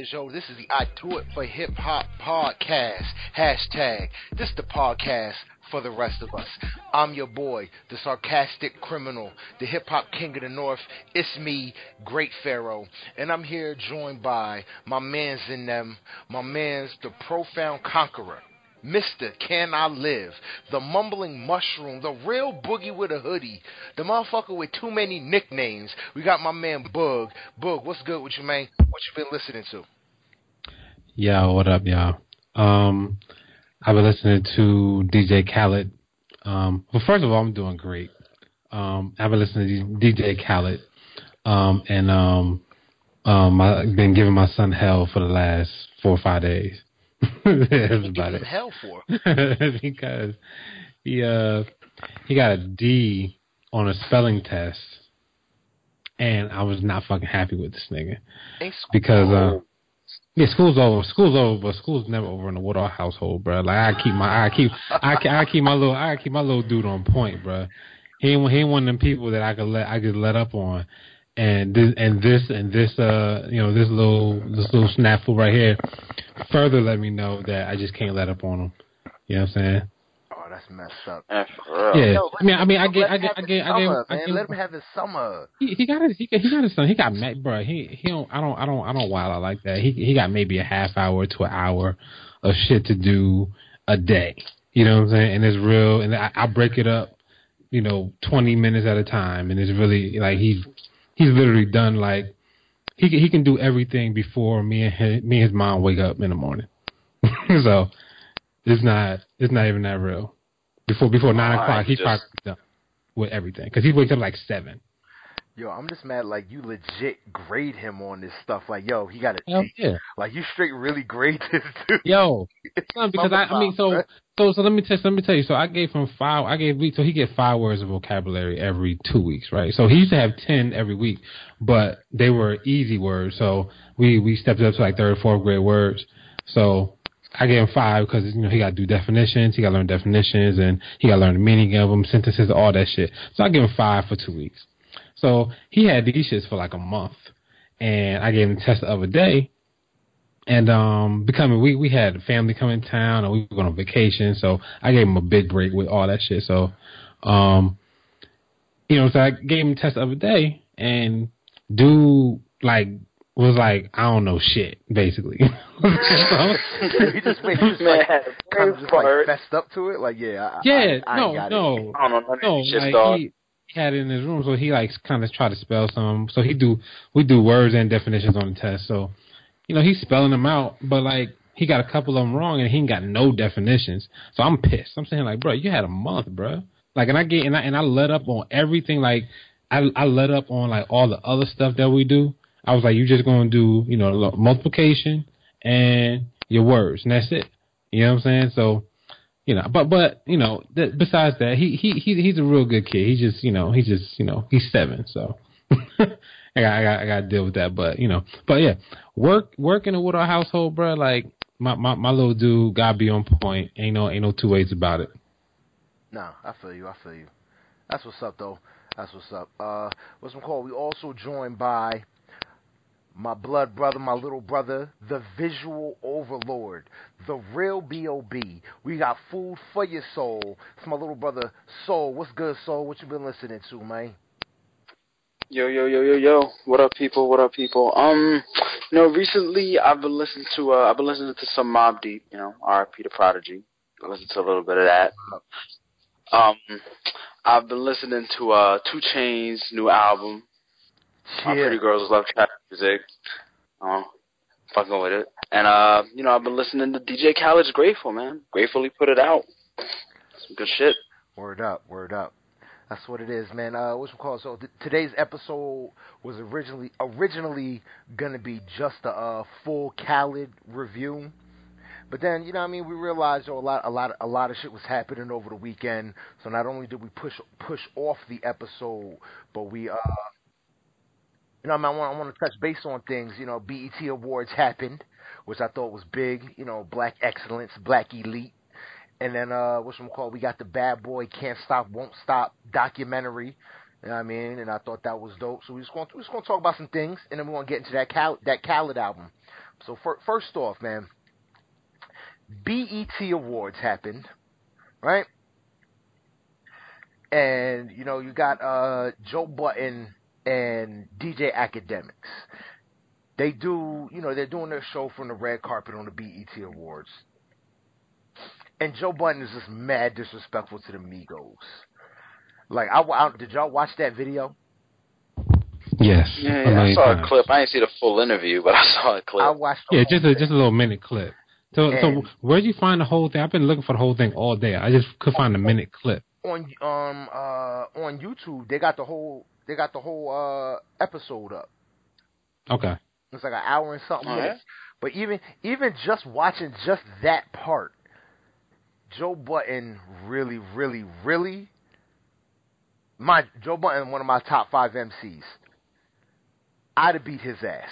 is, yo. This is the I Do It for Hip Hop podcast. Hashtag. This the podcast for the rest of us. I'm your boy, the sarcastic criminal, the hip hop king of the north. It's me, Great Pharaoh. And I'm here joined by my mans in them, my mans, the profound conqueror. Mr. Can I Live, the mumbling mushroom, the real boogie with a hoodie, the motherfucker with too many nicknames. We got my man Bug. Bug, what's good with you, man? What you been listening to? Yeah, what up, y'all? Um, I've been listening to DJ Khaled. Um, well, first of all, I'm doing great. Um, I've been listening to DJ Khaled, um, and um, um, I've been giving my son hell for the last four or five days. That's about it. Hell for because he uh he got a D on a spelling test, and I was not fucking happy with this nigga because uh. Yeah, school's over. School's over, but school's never over in the Woodall household, bro. Like I keep my, I keep, I, I keep my little, I keep my little dude on point, bro. He ain't, he ain't one of them people that I could let, I could let up on and this and this and this uh you know this little this little snafu right here further let me know that I just can't let up on him. You know what I'm saying? Oh, that's messed up. Yeah, Yo, I mean, I mean, I get, I get, I get, I get, I get. Let him have his summer. He, he got his, he, he got his son. He got met, bro. He, he don't, I don't, I don't, I don't wild out like that. He, he got maybe a half hour to an hour of shit to do a day. You know what I'm saying? And it's real, and I, I break it up, you know, 20 minutes at a time, and it's really like he's he's literally done like he he can do everything before me and his, me and his mom wake up in the morning. so it's not it's not even that real. Before before nine oh, o'clock, he's just... probably done with everything because he wakes up like seven. Yo, I'm just mad. Like you legit grade him on this stuff. Like, yo, he got a yeah. Like you straight really grade this dude. Yo, because I, I mean, so so so let me tell let me tell you. So I gave him five. I gave week. So he get five words of vocabulary every two weeks, right? So he used to have ten every week, but they were easy words. So we we stepped up to like third, fourth grade words. So I gave him five because you know he got to do definitions, he got to learn definitions, and he got to learn the meaning of them, sentences, all that shit. So I gave him five for two weeks. So he had these shits for like a month, and I gave him the test the other day. And um, becoming we we had family come in town, and we were going on vacation, so I gave him a big break with all that shit. So, um, you know, so I gave him the test the other day, and dude like was like, I don't know shit, basically. so, he just, he just like, kind of just like fessed up to it, like, yeah, I, yeah, I, I no, no, it. I don't know, no, like, he, had it in his room, so he like kind of try to spell some. So he do we do words and definitions on the test. So you know he's spelling them out, but like he got a couple of them wrong and he ain't got no definitions. So I'm pissed. I'm saying like, bro, you had a month, bro. Like, and I get and I and I let up on everything. Like, I I let up on like all the other stuff that we do. I was like, you just gonna do you know multiplication and your words, and that's it. You know what I'm saying? So you know, but but you know, th- besides that, he he he he's a real good kid. He's just you know he's just you know he's seven, so I got I got I got to deal with that. But you know, but yeah, work work in a household, bro. Like my my my little dude got to be on point. Ain't no ain't no two ways about it. No, I feel you. I feel you. That's what's up, though. That's what's up. Uh, what's my call? We also joined by my blood brother, my little brother, the visual overlord, the real B.O.B. We got food for your soul. It's my little brother, Soul. What's good, Soul? What you been listening to, man? Yo, yo, yo, yo, yo. What up, people? What up, people? Um, you know, recently I've been listening to, uh, I've been listening to some Mobb Deep, you know, R.I.P. the Prodigy. I listened to a little bit of that. Um, I've been listening to, uh, 2 Chainz' new album, my pretty girls love trap music. Oh, fucking with it. And uh, you know, I've been listening to DJ Khaled's Grateful, man. Gratefully put it out. Some good shit. Word up, word up. That's what it is, man. Uh, what's it called? So th- today's episode was originally originally gonna be just a uh, full Khaled review, but then you know, what I mean, we realized oh, a lot, a lot, a lot of shit was happening over the weekend. So not only did we push push off the episode, but we uh you know, I, mean, I want I want to touch base on things. You know, BET Awards happened, which I thought was big. You know, Black Excellence, Black Elite, and then uh, what's it called? We got the Bad Boy Can't Stop Won't Stop documentary. You know what I mean? And I thought that was dope. So we just going to, we just going to talk about some things, and then we're going to get into that Cal, that Khaled album. So for, first off, man, BET Awards happened, right? And you know you got uh, Joe Budden and DJ Akademiks. They do, you know, they're doing their show from the red carpet on the BET Awards. And Joe Budden is just mad disrespectful to the Migos. Like, I, I did y'all watch that video? Yes. Yeah, yeah I saw times. a clip. I didn't see the full interview, but I saw a clip. I watched. yeah, just a just a little minute clip. So, so where'd you find the whole thing? I've been looking for the whole thing all day. I just could find a minute clip. On um uh on YouTube, they got the whole they got the whole uh episode up. Okay. It's like an hour and something minutes. But even even just watching just that part, Joe Budden really, really, really my Joe Budden, one of my top five MCs. I'd have beat his ass.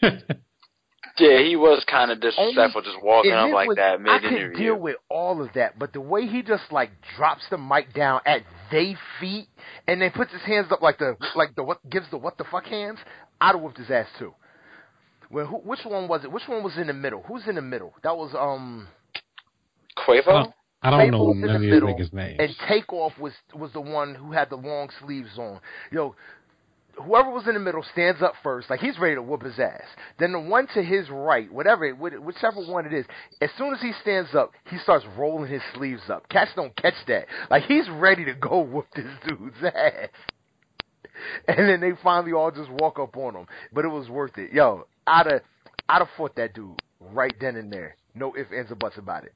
Yeah, he was kind of disrespectful, just walking up like was, that mid. I could deal with all of that, but the way he just like drops the mic down at they feet and then puts his hands up like the like the what gives the what the fuck hands, I'd have whooped his ass too. Well, who, which one was it? Which one was in the middle? Who's in the middle? That was um Quavo. I don't know none of these niggas' names. And Takeoff was was the one who had the long sleeves on. Yo, whoever was in the middle stands up first, like he's ready to whoop his ass. Then the one to his right, whatever, whichever one it is, as soon as he stands up, he starts rolling his sleeves up. Cats don't catch that. Like he's ready to go whoop this dude's ass. And then they finally all just walk up on him. But it was worth it. Yo, I'd have, I'd have fought that dude right then and there. No ifs, ands, or buts about it.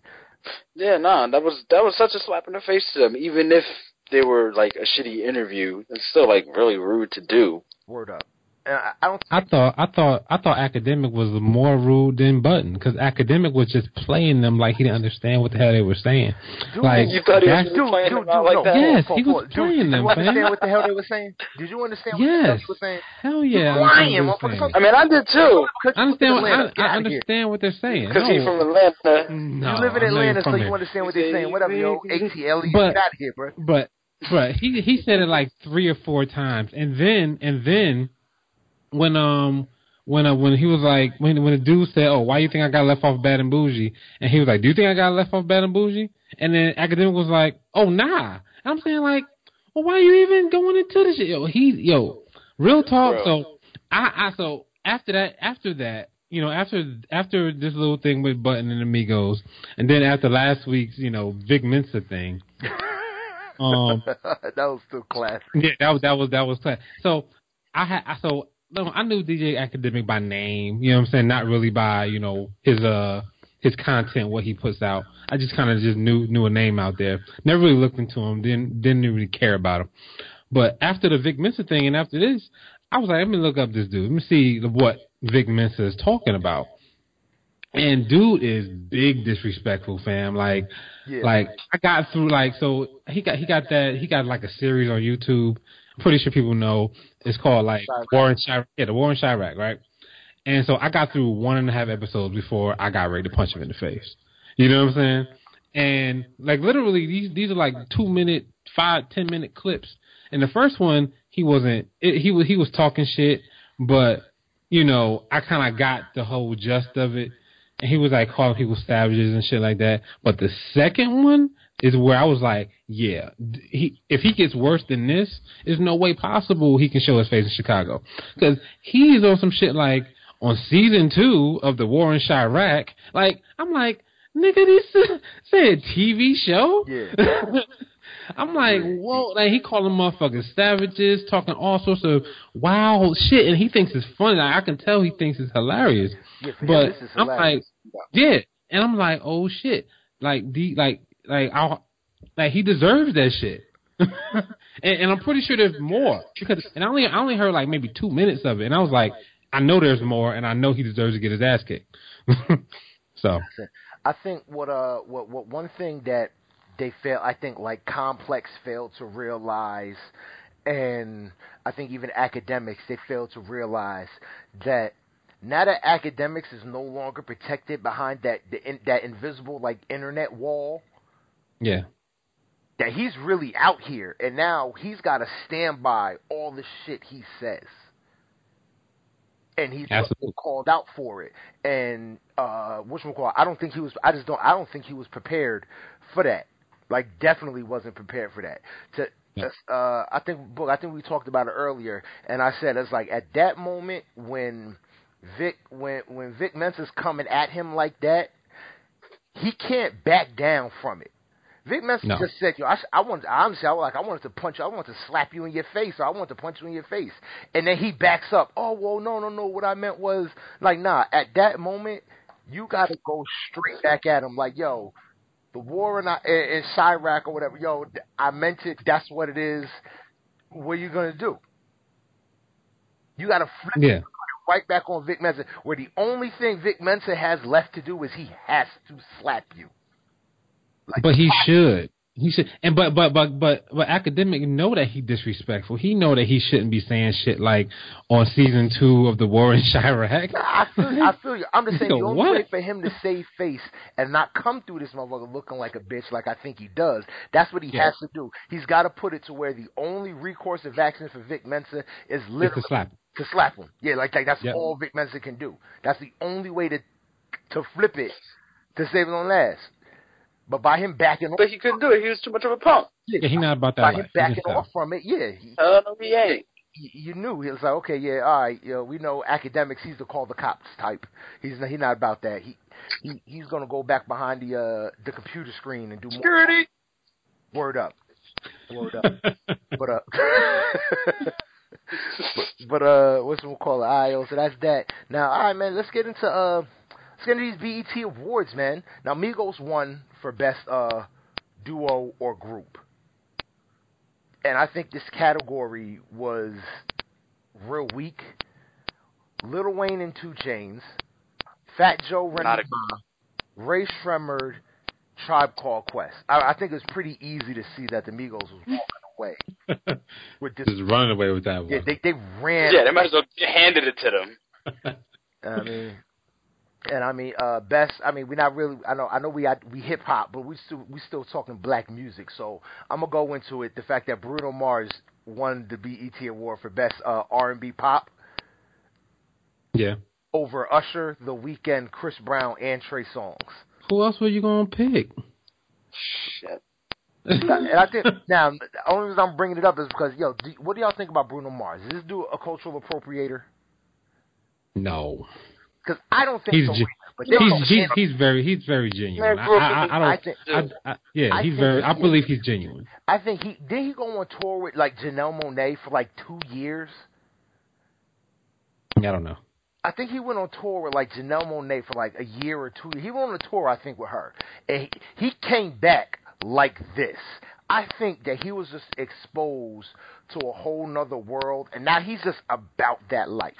Yeah, nah, that was that was such a slap in the face to them. Even if they were like a shitty interview. It's still like really rude to do. Word up. Uh, I, I, don't. I thought I thought I thought Akademiks was more rude than Budden because Akademiks was just playing them like he didn't understand what the hell they were saying. Dude, like you thought he was dude, playing dude, them like no, that? Yes, he was playing them. Did you understand what the hell they were saying? Did you understand what yes. the hell they were saying? Hell yeah, lying. I mean, I did too. I understand. What, I, I understand what they're saying. Because no. he's from Atlanta. No, you live in Atlanta, so you understand what they're saying. Whatever, yo, ATL, get out of here, bro. But but he he said it like three or four times, and then and then when um when uh, when he was like when when the dude said, "Oh, why you think I got left off Bad and Bougie?" and he was like, "Do you think I got left off Bad and Bougie?" and then Akademiks was like, "Oh, nah." And I'm saying like, "Well, why are you even going into this shit?" Yo, he yo, real talk. So I I so after that after that you know, after after this little thing with Budden and Amigos, and then after last week's, you know, Vic Mensa thing, Um, that was still classic. Yeah, that was that was that was classic. So I had so I knew DJ Akademiks by name. You know what I'm saying? Not really by you know his uh his content, what he puts out. I just kind of just knew knew a name out there. Never really looked into him. Didn't didn't really care about him. But after the Vic Mensa thing and after this, I was like, let me look up this dude. Let me see what Vic Mensa is talking about. And dude is big disrespectful, fam. Like, yeah. like I got through like so he got he got that he got like a series on YouTube. I'm pretty sure people know it's called like War in Chiraq. Yeah, the War in Chiraq, right? And so I got through one and a half episodes before I got ready to punch him in the face. You know what I'm saying? And like literally these these are like two minute, five, ten minute clips. And the first one he wasn't it, he was he was talking shit, but you know I kind of got the whole gist of it and he was like calling people savages and shit like that. But the second one is where I was like, yeah, he if he gets worse than this, there's no way possible he can show his face in Chicago because he's on some shit like on season two of the War in Chiraq. Like I'm like, nigga, this say a TV show. Yeah. I'm like, whoa! Like he calling motherfuckers savages, talking all sorts of wild shit, and he thinks it's funny. Like, I can tell he thinks it's hilarious. Yeah, but him, I'm like, yeah, and I'm like, oh shit! Like the like like I like he deserves that shit. and, and I'm pretty sure there's more because and I only I only heard like maybe two minutes of it, and I was like, I know there's more, and I know he deserves to get his ass kicked. so I think what uh what what one thing that they fail. I think like Complex failed to realize, and I think even Akademiks they failed to realize that now that Akademiks is no longer protected behind that the, that invisible like internet wall. Yeah. that he's really out here, and now he's got to stand by all the shit he says, and he's called out for it. And uh, which call? I don't think he was. I just don't. I don't think he was prepared for that. Like, definitely wasn't prepared for that. To uh, I think, book. I think we talked about it earlier, and I said it's like at that moment when Vic, when when Vic Mensa's coming at him like that, he can't back down from it. Vic Mensa no. just said, "Yo, I, I want, honestly, I was like, I wanted to punch, you, I wanted to slap you in your face, or I want to punch you in your face." And then he backs up. Oh, well, no, no, no. What I meant was, like, nah. At that moment, you got to go straight back at him, like, "Yo, the war in, in, in Chiraq or whatever. Yo, I meant it. That's what it is. What are you gonna do? You got to flip yeah. right back on Vic Mensa, where the only thing Vic Mensa has left to do is he has to slap you. Like, but he should. He should, and but but but but but Akademiks know that he disrespectful. He know that he shouldn't be saying shit like on season two of the War in Chiraq. I feel, I feel you. I'm just saying the only way for him to save face and not come through this motherfucker looking like a bitch like I think he does. That's what he yeah. has to do. He's got to put it to where the only recourse of action for Vic Mensa is literally to slap him. To slap him. Yeah, like, like that's yep. all Vic Mensa can do. That's the only way to to flip it to save it on last. But by him backing off, but he couldn't do it. He was too much of a punk. Yeah, he's not about that. By life. him backing off from it, yeah. He, uh, no, he ain't. You knew he was like, okay, yeah, all right, you know, we know Akademiks. He's the call the cops type. He's he's not about that. He he he's gonna go back behind the uh the computer screen and do more. security. More. Word up, word up. but uh, but, but uh, what's we call it? All so that's that. Now, all right, man, let's get into uh, let's get into these BET awards, man. Now, Migos won for best uh, duo or group. And I think this category was real weak. Lil Wayne and 2 Chainz, Fat Joe Remy Rae Sremmurd, Tribe Called Quest. I, I, think it was pretty easy to see that the Migos was walking away with this. Just running away with that one. Yeah, they they ran. Yeah, they might as well handed it to them. I mean, and I mean, uh, best. I mean, we're not really. I know. I know we we hip hop, but we still we still talking black music. So I'm gonna go into it. The fact that Bruno Mars won the BET award for best uh, R&B pop. Yeah. Over Usher, The Weeknd, Chris Brown, and Trey Songz. Who else were you gonna pick? Shit. and I think now the only reason I'm bringing it up is because yo, do, what do y'all think about Bruno Mars? Is this dude a cultural appropriator? No. Because I don't think he's so. Ge- but he's he's, he's very he's very genuine. I, I, I, don't. I think, I, yeah, he's very. I believe he's genuine. I think he did. He go on tour with like Janelle Monáe for like two years. I don't know. I think he went on tour with like Janelle Monáe for like a year or two. He went on a tour, I think, with her, and he, he came back like this. I think that he was just exposed to a whole nother world, and now he's just about that life.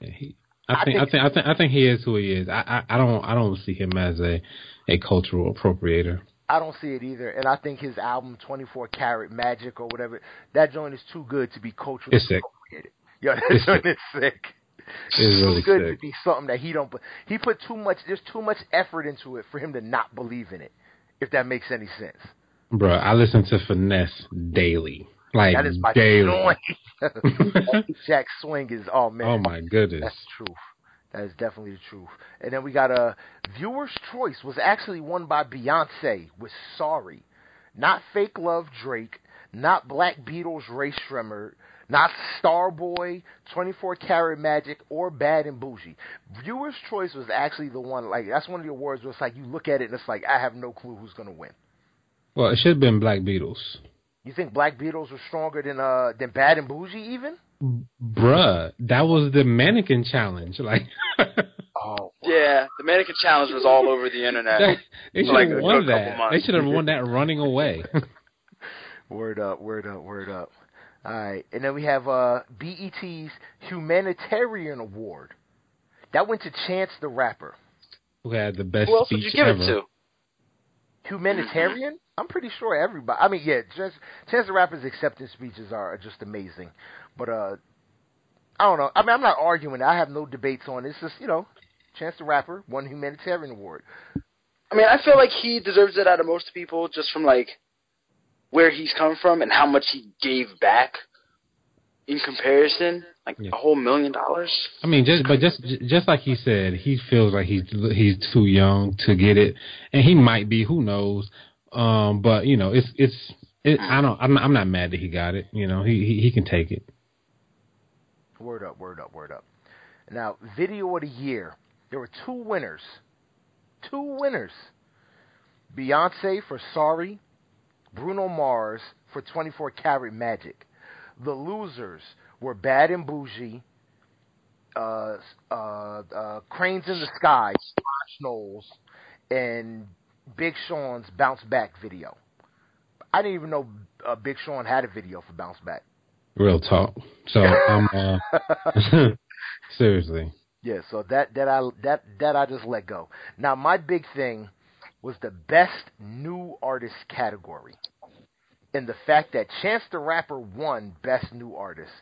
Yeah, he I think I think I think I think he is who he is. I, I I don't I don't see him as a a cultural appropriator. I don't see it either, and I think his album Twenty Four Carat Magic or whatever that joint is too good to be culturally it's appropriated. Sick. Yo, that it's joint sick. is sick. It's really too good sick. to be something that he don't. He put too much. There's too much effort into it for him to not believe in it. If that makes any sense. Bro, I listen to Finesse daily. Like that is my daily. Jack Swing is oh man. Oh my goodness. That's truth. That is definitely the truth. And then we got a viewer's choice was actually won by Beyonce with Sorry, not Fake Love Drake, not Black Beatles Rae Sremmurd, not Starboy, 24 Karat Magic, or Bad and Bougie. Viewer's choice was actually the one. Like that's one of the awards where it's like you look at it and it's like I have no clue who's gonna win. Well, it should have been Black Beatles. You think Black Beatles were stronger than uh than Bad and Bougie even? Bruh, that was the mannequin challenge. Like, oh yeah, the mannequin challenge was all over the internet. they should have won that. They should have won that running away. word up, word up, word up. All right, and then we have uh, BET's Humanitarian Award. That went to Chance the Rapper. Who had the best Who else speech would you give ever. it to? Humanitarian? I'm pretty sure everybody. I mean, yeah, just Chance the Rapper's acceptance speeches are just amazing. But uh, I don't know. I mean, I'm not arguing. I have no debates on it. It's just you know, Chance the Rapper won humanitarian award. I mean, I feel like he deserves it out of most people, just from like where he's come from and how much he gave back in comparison, like yeah. a whole million dollars. I mean, just but just just like he said, he feels like he's he's too young to get it, and he might be. Who knows? Um, but you know, it's it's it, I don't. I'm not, I'm not mad that he got it. You know, he, he he can take it. Word up, word up, word up. Now, video of the year. There were two winners. Two winners. Beyonce for Sorry, Bruno Mars for 24 Karat Magic. The losers were Bad and Bougie, uh, uh, uh, Cranes in the Sky, Knowles, and Big Sean's Bounce Back video. I didn't even know uh, Big Sean had a video for Bounce Back. Real talk. So I'm uh, seriously. Yeah, so that that I that that I just let go. Now my big thing was the best new artist category. And the fact that Chance the Rapper won best new artist.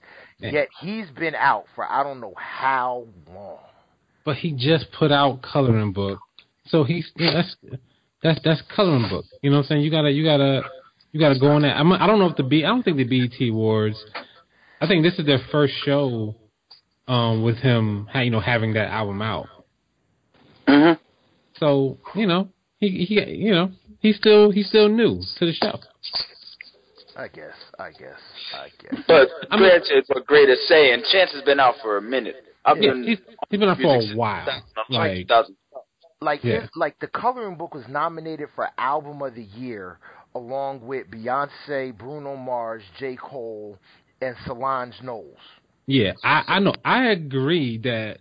Yet he's been out for I don't know how long. But he just put out coloring book. So he's that's that's that's coloring book. You know what I'm saying? You gotta you gotta you got to go on that. I'm, I don't know if the B. I don't think the BET Awards. I think this is their first show um, with him, you know, having that album out. Mm-hmm. So you know, he he you know he's still he's still new to the show. I guess, I guess, I guess. But I mean, granted, what great is saying, Chance has been out for a minute. I've yeah, been, he's, he's been out for a while. Like, like, yeah. like the coloring book was nominated for album of the year along with Beyonce, Bruno Mars, J. Cole, and Solange Knowles. Yeah, I, I know. I agree that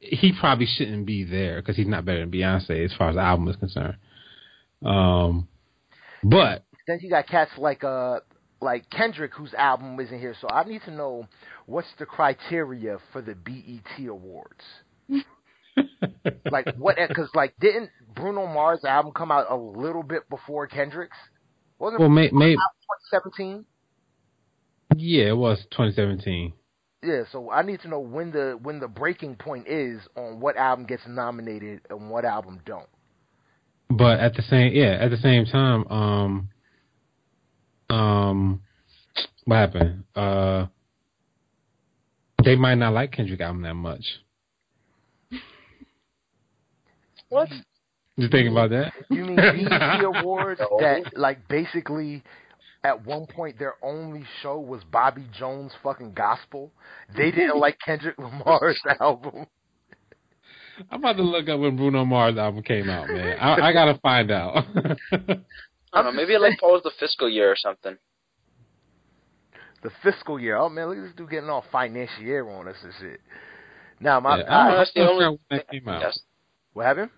he probably shouldn't be there because he's not better than Beyonce as far as the album is concerned. Um, but then you got cats like uh like Kendrick whose album isn't here. So I need to know what's the criteria for the BET Awards. like what? Because like didn't Bruno Mars album come out a little bit before Kendrick's? Wasn't well, may, may, 2017? Yeah, it was 2017. Yeah, so I need to know when the when the breaking point is on what album gets nominated and what album don't. But at the same yeah, at the same time, um um what happened? Uh they might not like Kendrick album that much. What? You thinking about that? You mean BET Awards that like basically at one point their only show was Bobby Jones fucking gospel. They didn't like Kendrick Lamar's album. I'm about to look up when Bruno Mars album came out, man. I, I gotta find out. I don't know. Maybe it like follows the fiscal year or something. The fiscal year. Oh man, look at this dude getting all financier on us and shit. Now my yeah, I, I, that's the only. That came out. What happened?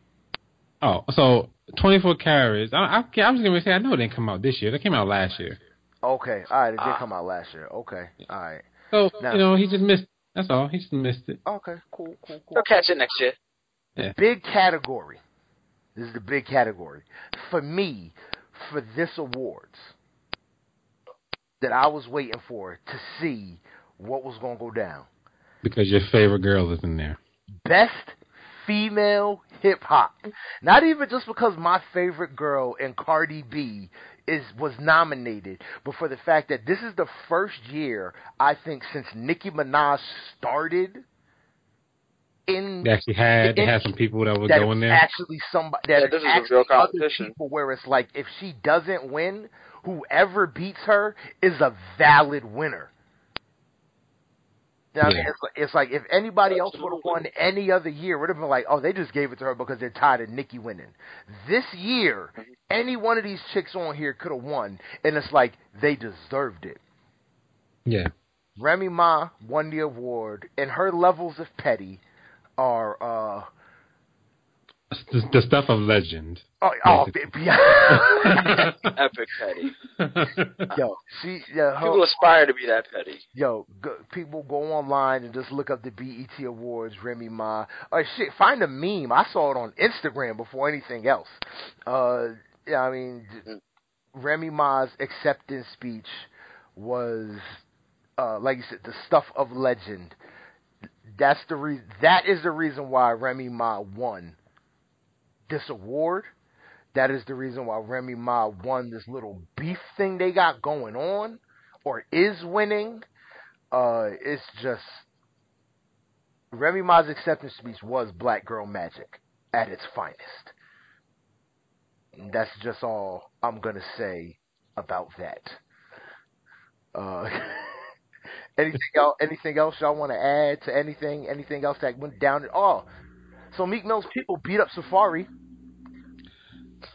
Oh, so 24 carats. I, I, I was going to say, I know it didn't come out this year. It came out last year. Okay. All right. It did ah. come out last year. Okay. All right. So, now, you know, he just missed That's all. He just missed it. Okay. Cool, cool, cool. He'll catch it next year. Yeah. Big category. This is the big category. For me, for this awards that I was waiting for to see what was going to go down. Because your favorite girl is in there. Best female hip hop. Not even just because my favorite girl and Cardi B is was nominated, but for the fact that this is the first year I think since Nicki Minaj started. In, they actually had in, they had some people that were that going there. Actually, somebody that yeah, this is a real competition. People where it's like if she doesn't win, whoever beats her is a valid winner. You know yeah. I mean? it's, it's like if anybody else would have won any other year, it would have been like, oh, they just gave it to her because they're tired of Nicki winning. This year, any one of these chicks on here could have won, and it's like they deserved it. Yeah. Remy Ma won the award, and her levels of petty are uh the, the stuff of legend. Oh, oh yeah. epic petty. Yo, see, yeah, people aspire to be that petty. Yo, go, people go online and just look up the BET Awards, Remy Ma. Oh shit, find a meme. I saw it on Instagram before anything else. Uh, yeah, I mean, mm. Remy Ma's acceptance speech was, uh, like you said, the stuff of legend. That's the re- That is the reason why Remy Ma won this award that is the reason why Remy Ma won this little beef thing they got going on, or is winning. Uh, it's just Remy Ma's acceptance speech was black girl magic at its finest. And that's just all I'm gonna say about that. Uh, anything else? Anything else y'all want to add to anything? Anything else that went down? Oh, so Meek Mill's people beat up Safaree.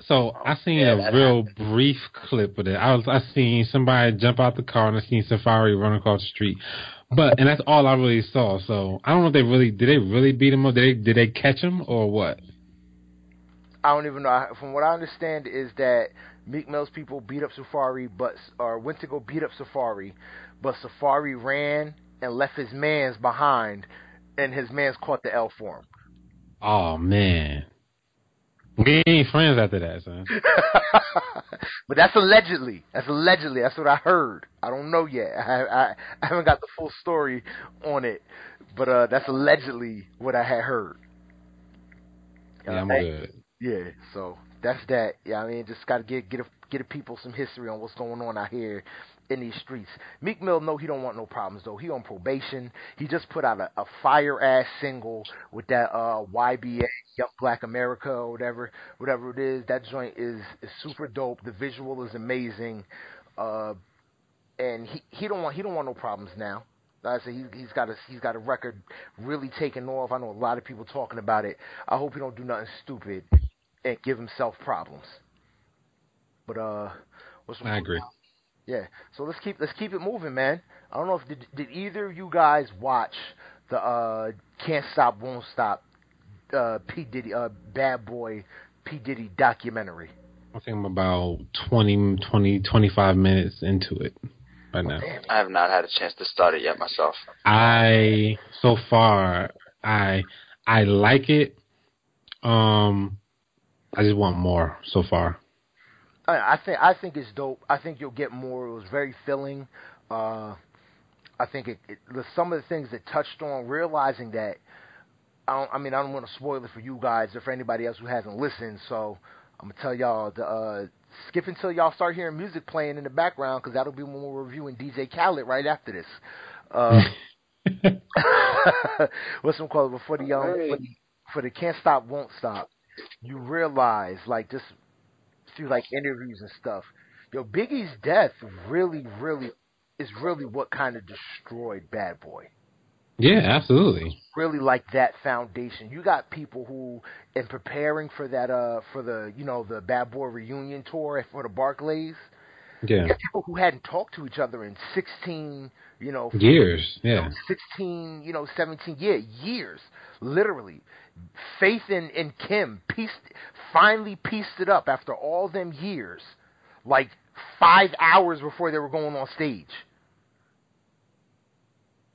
So oh, I seen yeah, a real happened. brief clip of it. I was I seen somebody jump out the car and I seen Safaree run across the street. But and that's all I really saw. So I don't know if they really did they really beat him up. Did they did they catch him or what? I don't even know. From what I understand is that Meek Mill's people beat up Safaree, but or went to go beat up Safaree, but Safaree ran and left his man's behind, and his man's caught the L for him. Oh man. We ain't friends after that, son. but that's allegedly. That's allegedly. That's what I heard. I don't know yet. I, I, I haven't got the full story on it, but uh, that's allegedly what I had heard. Yeah, I'm good. Yeah, so that's that. Yeah, I mean, just got to get get a, get a people some history on what's going on out here in these streets. Meek Mill, no, he don't want no problems though. He on probation. He just put out a, a fire ass single with that uh YBA Young Black America or whatever, whatever it is. That joint is is super dope. The visual is amazing. Uh, and he he don't want he don't want no problems now. Like I said, he, he's got a he's got a record really taking off. I know a lot of people talking about it. I hope he don't do nothing stupid and give himself problems. But uh, what's I agree. Yeah. So let's keep let's keep it moving, man. I don't know if did, did either of you guys watch the uh, Can't Stop Won't Stop uh, P Diddy uh, Bad Boy P Diddy documentary. I think I'm about 20, 20, 25 minutes into it right now. I have not had a chance to start it yet myself. I so far I I like it. Um, I just want more so far. I, think I think it's dope. I think you'll get more. It was very filling. Uh, I think it, it some of the things that touched on realizing that. I, don't, I mean, I don't want to spoil it for you guys or for anybody else who hasn't listened. So I'm gonna tell y'all to uh, skip until y'all start hearing music playing in the background because that'll be when we're reviewing DJ Khaled right after this. Uh, what's some call it before the um for the, for the can't stop won't stop. You realize like just through like interviews and stuff. Yo, Biggie's death really, really is really what kind of destroyed Bad Boy. Yeah, absolutely. Really like that foundation. You got people who, in preparing for that, uh, for the you know the Bad Boy reunion tour for the Barclays. Yeah. people who hadn't talked to each other in sixteen, you know, years. Yeah. You know, sixteen, you know, seventeen, yeah, years, literally. Faith in, in Kim pieced, finally pieced it up after all them years, like five hours before they were going on stage.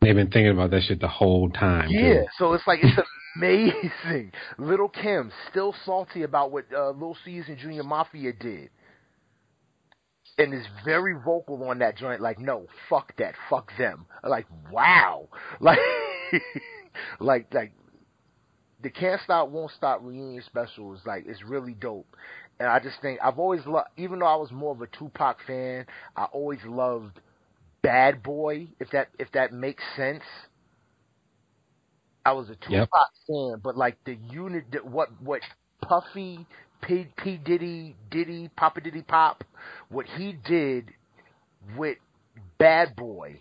They've been thinking about that shit the whole time. Yeah, too. so it's like it's amazing. Lil Kim still salty about what uh, Lil Cease and Junior Mafia did, and is very vocal on that joint. Like, no, fuck that, fuck them. Like, wow, like, like, like the Can't Stop Won't Stop reunion special is like it's really dope. And I just think I've always loved, even though I was more of a Tupac fan, I always loved Bad Boy. If that if that makes sense. I was a Tupac yep. fan, but like the unit, that what what Puffy, P, P Diddy, Diddy, Papa Diddy Pop, what he did with Bad Boy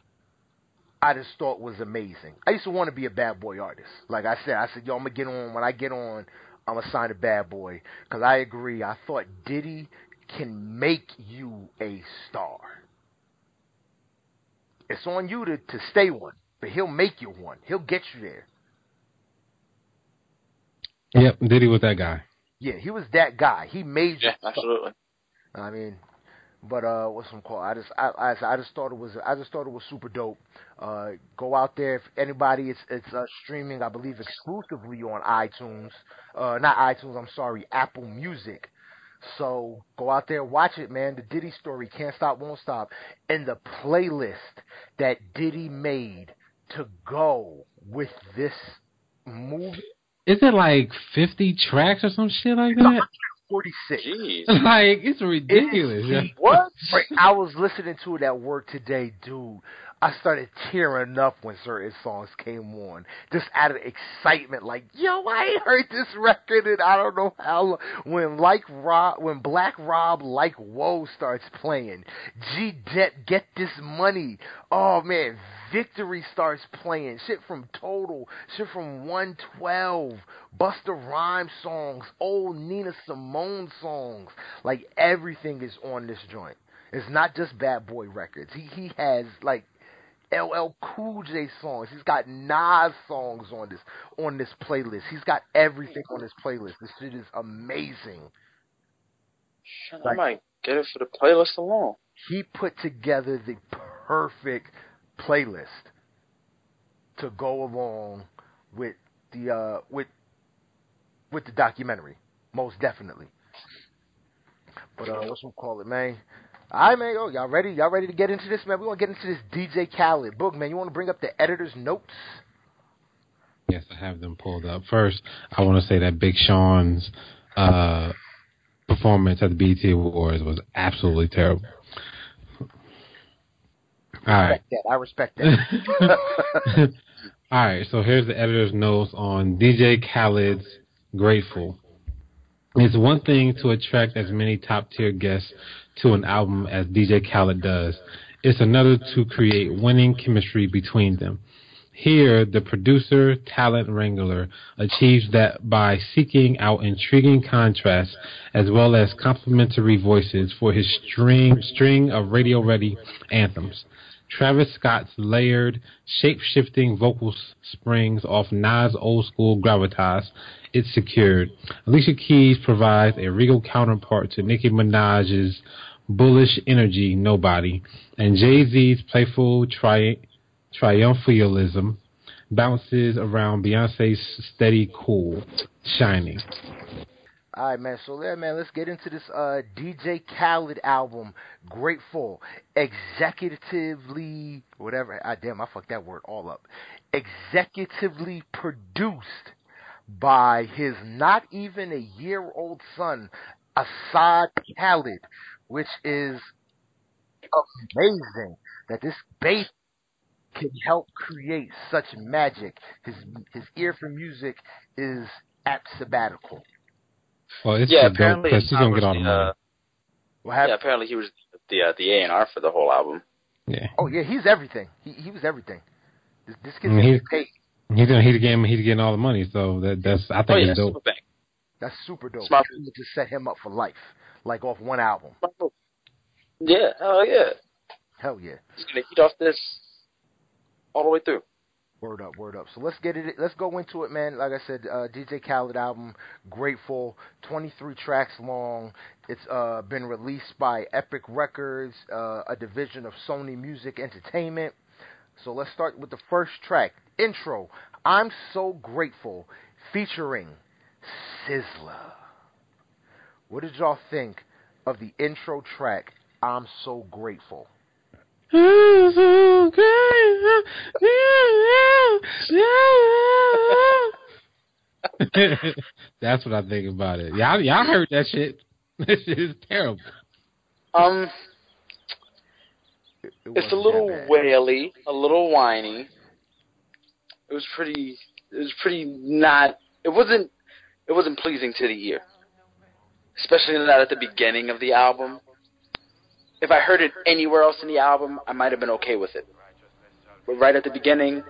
I just thought was amazing. I used to want to be a bad boy artist. Like I said, I said, yo, I'm gonna get on. When I get on, I'm gonna sign a bad boy. Cause I agree. I thought Diddy can make you a star. It's on you to to stay one, but he'll make you one. He'll get you there. Yep, Diddy was that guy. Yeah, he was that guy. He made. Yeah, absolutely. I mean, but uh, what's some call? I just I, I I just thought it was I just thought it was super dope. Uh, go out there if anybody. It's it's uh, streaming I believe exclusively on iTunes. Uh, not iTunes. I'm sorry, Apple Music. So go out there, watch it, man. The Diddy story can't stop, won't stop, and the playlist that Diddy made to go with this movie. Is it like 50 tracks or some shit like that? 46. Jeez. like it's ridiculous. It what? I was listening to it at work today, dude. I started tearing up when certain songs came on, just out of excitement. Like, yo, I heard this record and I don't know how. Long. When like Rob, when Black Rob like Whoa starts playing, G Det get this money. Oh man, Victory starts playing. Shit from Total, shit from 112, Busta Rhymes songs, old Nina Simone songs. Like everything is on this joint. It's not just Bad Boy Records. He he has like LL Cool J songs. He's got Nas songs on this on this playlist. He's got everything on this playlist. This shit is amazing. Shit, like, I might get it for the playlist alone. He put together the perfect playlist to go along with the uh with with the documentary, most definitely. But uh, what's we call it, man? All right, man. Yo, y'all ready? Y'all ready to get into this, man? We want to get into this DJ Khaled book, man. You want to bring up the editor's notes? Yes, I have them pulled up. First, I want to say that Big Sean's uh, performance at the BT Awards was absolutely terrible. All right. I respect that. All right, so here's the editor's notes on DJ Khaled's Grateful. It's one thing to attract as many top tier guests to an album as DJ Khaled does. It's another to create winning chemistry between them. Here, the producer, talent wrangler achieves that by seeking out intriguing contrasts as well as complementary voices for his string, string of radio ready anthems. Travis Scott's layered, shape-shifting vocal springs off Nas' old school gravitas, it's secured. Alicia Keys provides a regal counterpart to Nicki Minaj's bullish energy, Nobody, and Jay-Z's playful tri- triumphalism bounces around Beyonce's steady cool, shining. All right, man. So there, man. Let's get into this uh, DJ Khaled album, Grateful, executively, whatever. Ah, damn, I fucked that word all up. Executively produced by his not even a year old son, Asahd Khaled, which is amazing that this bass can help create such magic. His his ear for music is at sabbatical. Well, it's yeah, apparently he's gonna get on the money. Uh, yeah, apparently he was the uh, the A and R for the whole album. Yeah. Oh yeah, he's everything. He he was everything. This, this kid I mean, he's, paid. He's gonna he's getting he's getting all the money, so that that's I think oh, yeah, it's dope. Super that's super dope. Smart. To set him up for life, like off one album. Yeah, hell yeah. Hell yeah. He's gonna eat off this all the way through. Word up, word up. So let's get it. Let's go into it, man. Like I said, uh, DJ Khaled album, Grateful, 23 tracks long. It's uh, been released by Epic Records, uh, a division of Sony Music Entertainment. So let's start with the first track, intro. I'm so grateful, featuring Sizzla. What did y'all think of the intro track? I'm so grateful. That's what I think about it. Y'all, y'all heard that shit. This shit is terrible. Um, it, it it's a little waily, a little whiny. It was pretty. It was pretty not. It wasn't. It wasn't pleasing to the ear, especially not at the beginning of the album if I heard it anywhere else in the album, I might have been okay with it. But right at the beginning,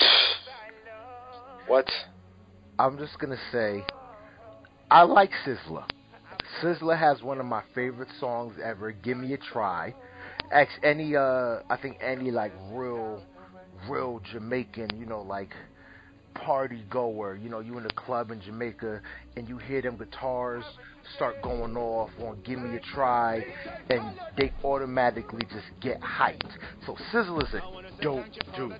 what? I'm just gonna say, I like Sizzla. Sizzla has one of my favorite songs ever. Give me a try. Ex any uh, I think any like real, real Jamaican, you know, like party goer. You know, you in a club in Jamaica and you hear them guitars start going off on Give Me a Try, and they automatically just get hyped. So Sizzla is a dope dude.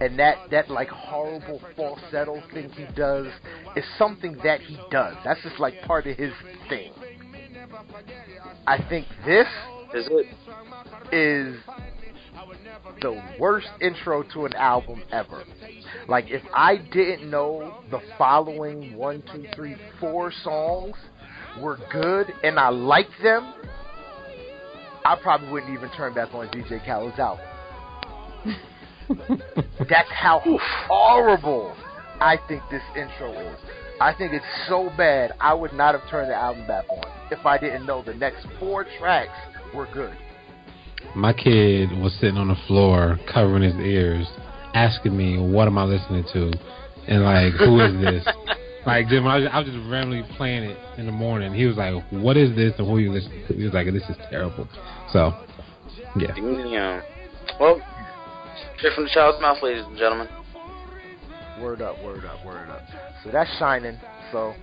And that, that like horrible falsetto thing he does is something that he does. That's just like part of his thing. I think this is it is the worst intro to an album ever. Like if I didn't know the following one, two, three, four songs were good and I liked them, I probably wouldn't even turn back on DJ Khaled's album. That's how horrible I think this intro is. I think it's so bad I would not have turned the album back on if I didn't know the next four tracks were good. My kid was sitting on the floor covering his ears, asking me, "What am I listening to?" and like, "Who is this?" like, I was, I was just randomly playing it in the morning. He was like, "What is this?" and who are you listening to? He was like, "This is terrible." So, yeah. Yeah. Well, straight from the child's mouth, ladies and gentlemen. Word up, word up, word up. So that's shining. So,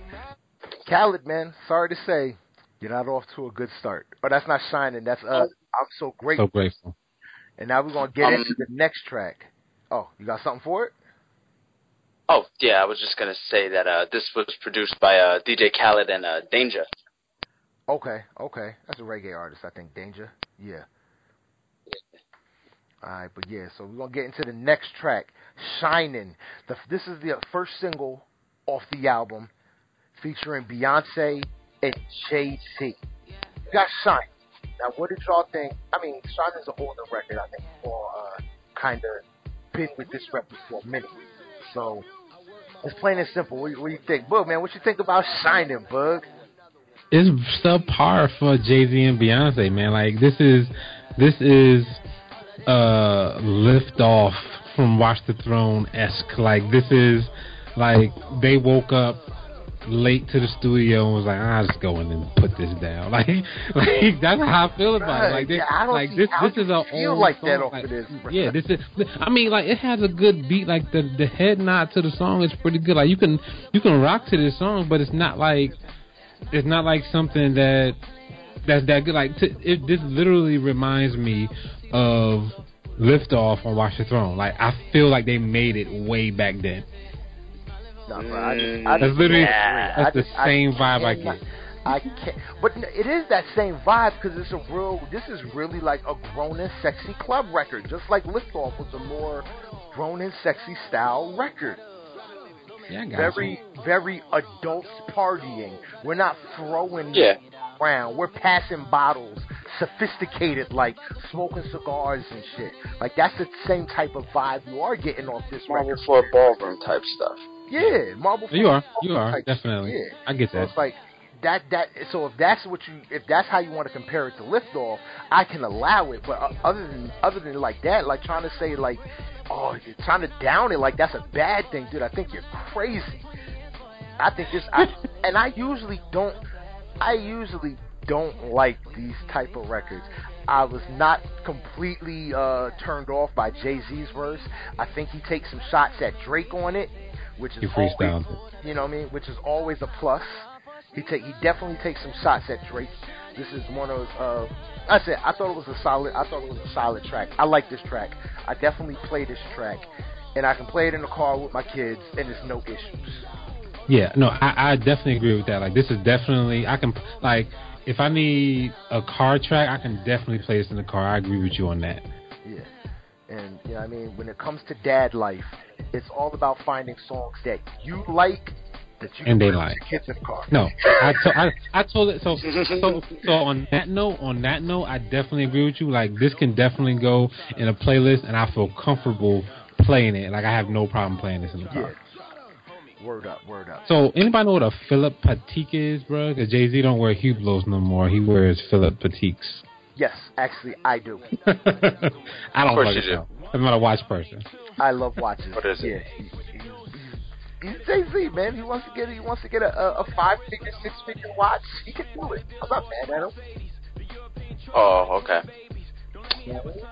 Khaled, man, sorry to say, you're not off to a good start. But that's not shining. That's uh, I'm so grateful. So grateful. And now we're gonna get um, into the next track. Oh, you got something for it? Oh yeah, I was just gonna say that uh, this was produced by uh, DJ Khaled and uh, Danja. Okay, okay, that's a reggae artist, I think. Danger, yeah. All right, but yeah, so we're gonna get into the next track, "Shining." The, this is the first single off the album, featuring Beyonce and Jay Z. You got "Shine." Now, what did y'all think? I mean, "Shine" is an older record. I think for uh, kind of been with this record for a minute. So it's plain and simple. What, what do you think, Boog? Man, what you think about "Shining," Boog? It's subpar for Jay Z and Beyonce, man. Like this is this is uh Liftoff from Watch the Throne esque. Like this is like they woke up late to the studio and was like, I'll just go in and put this down. Like, like that's how I feel about it. Like this, yeah, like this, this is a feel like song. that off like, of this. Yeah, this is. I mean, like it has a good beat. Like the the head nod to the song is pretty good. Like you can you can rock to this song, but it's not like it's not like something that that's that good. Like to, it, this literally reminds me of Liftoff on Watch the Throne. Like I feel like they made it way back then. No, bro, I just, mm. I that's literally yeah, that's I the just, same I vibe I get. I can't, but it is that same vibe because it's a real. This is really like a grown and sexy club record, just like Liftoff was a more grown and sexy style record. Yeah, I got Very, you. very adults partying. We're not throwing Yeah. around. We're passing bottles, sophisticated, like smoking cigars and shit. Like that's the same type of vibe you are getting off this Marble record. floor ballroom type stuff. Yeah, marble. You are, you are type definitely. Yeah. I get So that. it's like that. That so if that's what you, if that's how you want to compare it to Liftoff, I can allow it. But uh, other than other than like that, like trying to say like, oh, you're trying to down it like that's a bad thing, dude. I think you're crazy. I think this, I, and I usually don't. I usually don't like these type of records. I was not completely uh, turned off by Jay Z's verse. I think he takes some shots at Drake on it, which is always, you know what I mean, which is always a plus. He take he definitely takes some shots at Drake. This is one of uh, I said I thought it was a solid I thought it was a solid track. I like this track. I definitely play this track, and I can play it in the car with my kids, and there's no issues. Yeah, no, I, I definitely agree with that. Like this is definitely I can like if I need a car track, I can definitely play this in the car. I agree with you on that. Yeah. And you know I mean, when it comes to dad life, it's all about finding songs that you like that you And they like. your kids in the car. No, I to, I, I told it. So, so so on that note, on that note, I definitely agree with you. Like this can definitely go in a playlist, and I feel comfortable playing it. Like I have no problem playing this in the Yeah. car. Word up, word up. So anybody know what a Philip Patek is, bro? Because Jay Z don't wear Hublots no more. He wears Philip Pateks. Yes, actually I do. I don't course fucking you do. know. I'm not a watch person. I love watches. What is it? Yeah. he- he- he's- He's Jay Z, man. He wants to get he wants to get a, a, a five figure, six figure watch. He can do it. I'm not mad at him. Oh, okay.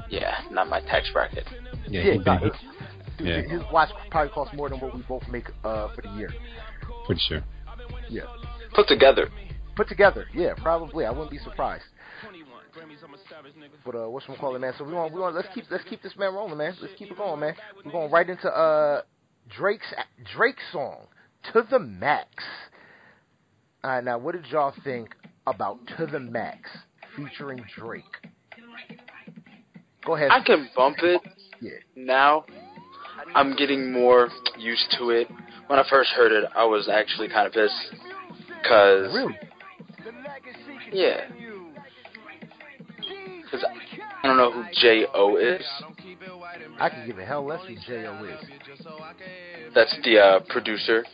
Yeah, not my tax bracket. Yeah, Yeah, he nah, been, dude, yeah. his watch probably costs more than what we both make uh, for the year. pretty sure. Yeah. Put together. Put together, yeah, probably. I wouldn't be surprised. But uh, what's we call it, man? So we want, we want, let's keep, let's keep this man rolling, man. Let's keep it going, man. We're going right into uh Drake's Drake song, "To the Max." All right, now what did y'all think about "To the Max" featuring Drake? Go ahead. I can bump it. Yeah. Now, I'm getting more used to it. When I first heard it, I was actually kind of pissed. Cause really? Yeah. Cause I don't know who J O is. I can give a hell less who J O is. That's the uh, producer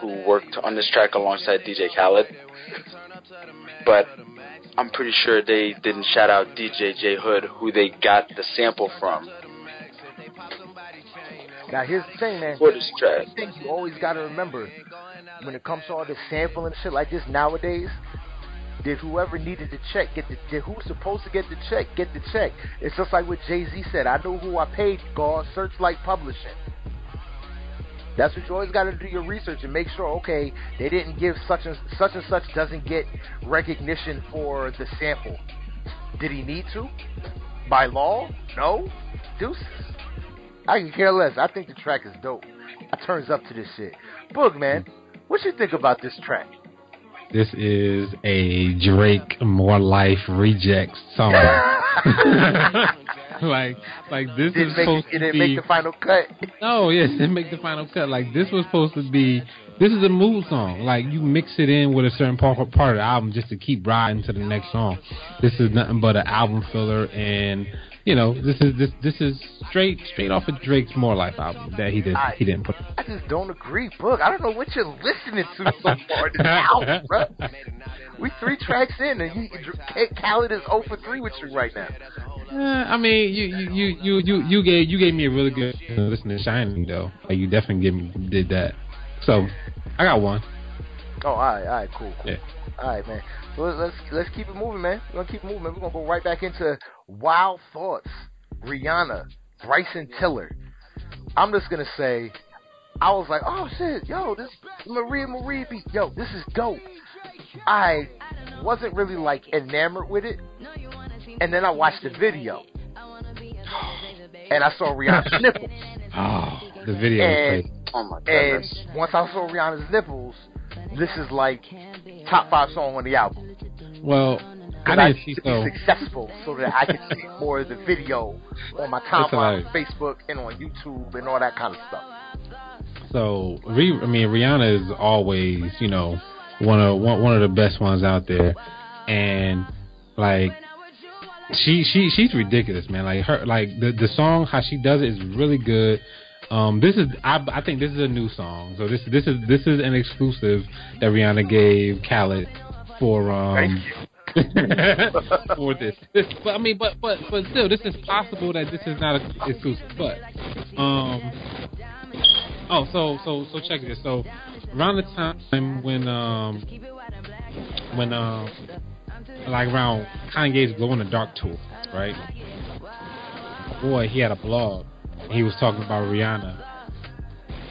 who worked on this track alongside DJ Khaled. But I'm pretty sure they didn't shout out DJ J Hood, who they got the sample from. Now here's the thing, man. For this track. The thing you always gotta remember when it comes to all this sampling and shit like this nowadays. Did whoever needed the check get the did who's supposed to get the check get the check? It's just like what Jay Z said. I know who I paid. God, Searchlight Publishing. That's what you always got to do your research and make sure. Okay, they didn't give such and such and such doesn't get recognition for the sample. Did he need to? By law? No. Deuces. I can care less. I think the track is dope. I turns up to this shit. Boog man, what you think about this track? This is a Drake More Life reject song. like, like this didn't is make, supposed it to didn't be. make the final cut. No, yes, it make the final cut. Like this was supposed to be. This is a mood song. Like you mix it in with a certain part, part of the album just to keep riding to the next song. This is nothing but an album filler, and you know this is this this is straight straight off of Drake's More Life album that he did I, he didn't put. I just don't agree, Boog. I don't know what you're listening to so far in this album, bro. We three tracks in, and you, Khaled is 0 for 3 with you right now. Uh, I mean, you you you you you you gave you gave me a really good listen to Shining though. Like you definitely give me, did that. So I got one. Oh, all right, all right, cool. Yeah. All right, man. So let's let's keep it moving, man. We're gonna keep it moving. Man. We're gonna go right back into Wild Thoughts, Rihanna, Bryson Tiller. I'm just gonna say, I was like, oh shit, yo, this Maria Maria beat, yo, this is dope. I wasn't really like enamored with it, and then I watched the video, and I saw Rihanna's nipples. Oh, the video and, is great. Oh my And once I saw Rihanna's nipples, this is like top five song on the album. Well, I, didn't need see to so. be successful so that I can see more of the video on my timeline on Facebook and on YouTube and all that kind of stuff. So, I mean, Rihanna is always, you know, one of one of the best ones out there, and like she she she's ridiculous, man. Like her like the the song how she does it is really good. Um, this is I I think this is a new song, so this this is this is an exclusive that Rihanna gave Khaled for um. for this. this, but I mean, but but but still, this is possible that this is not a exclusive. But um, Oh, so so so check this. So around the time when um when um like around Kanye's Glow in the Dark tour, right? Boy, he had a blog. He was talking about Rihanna.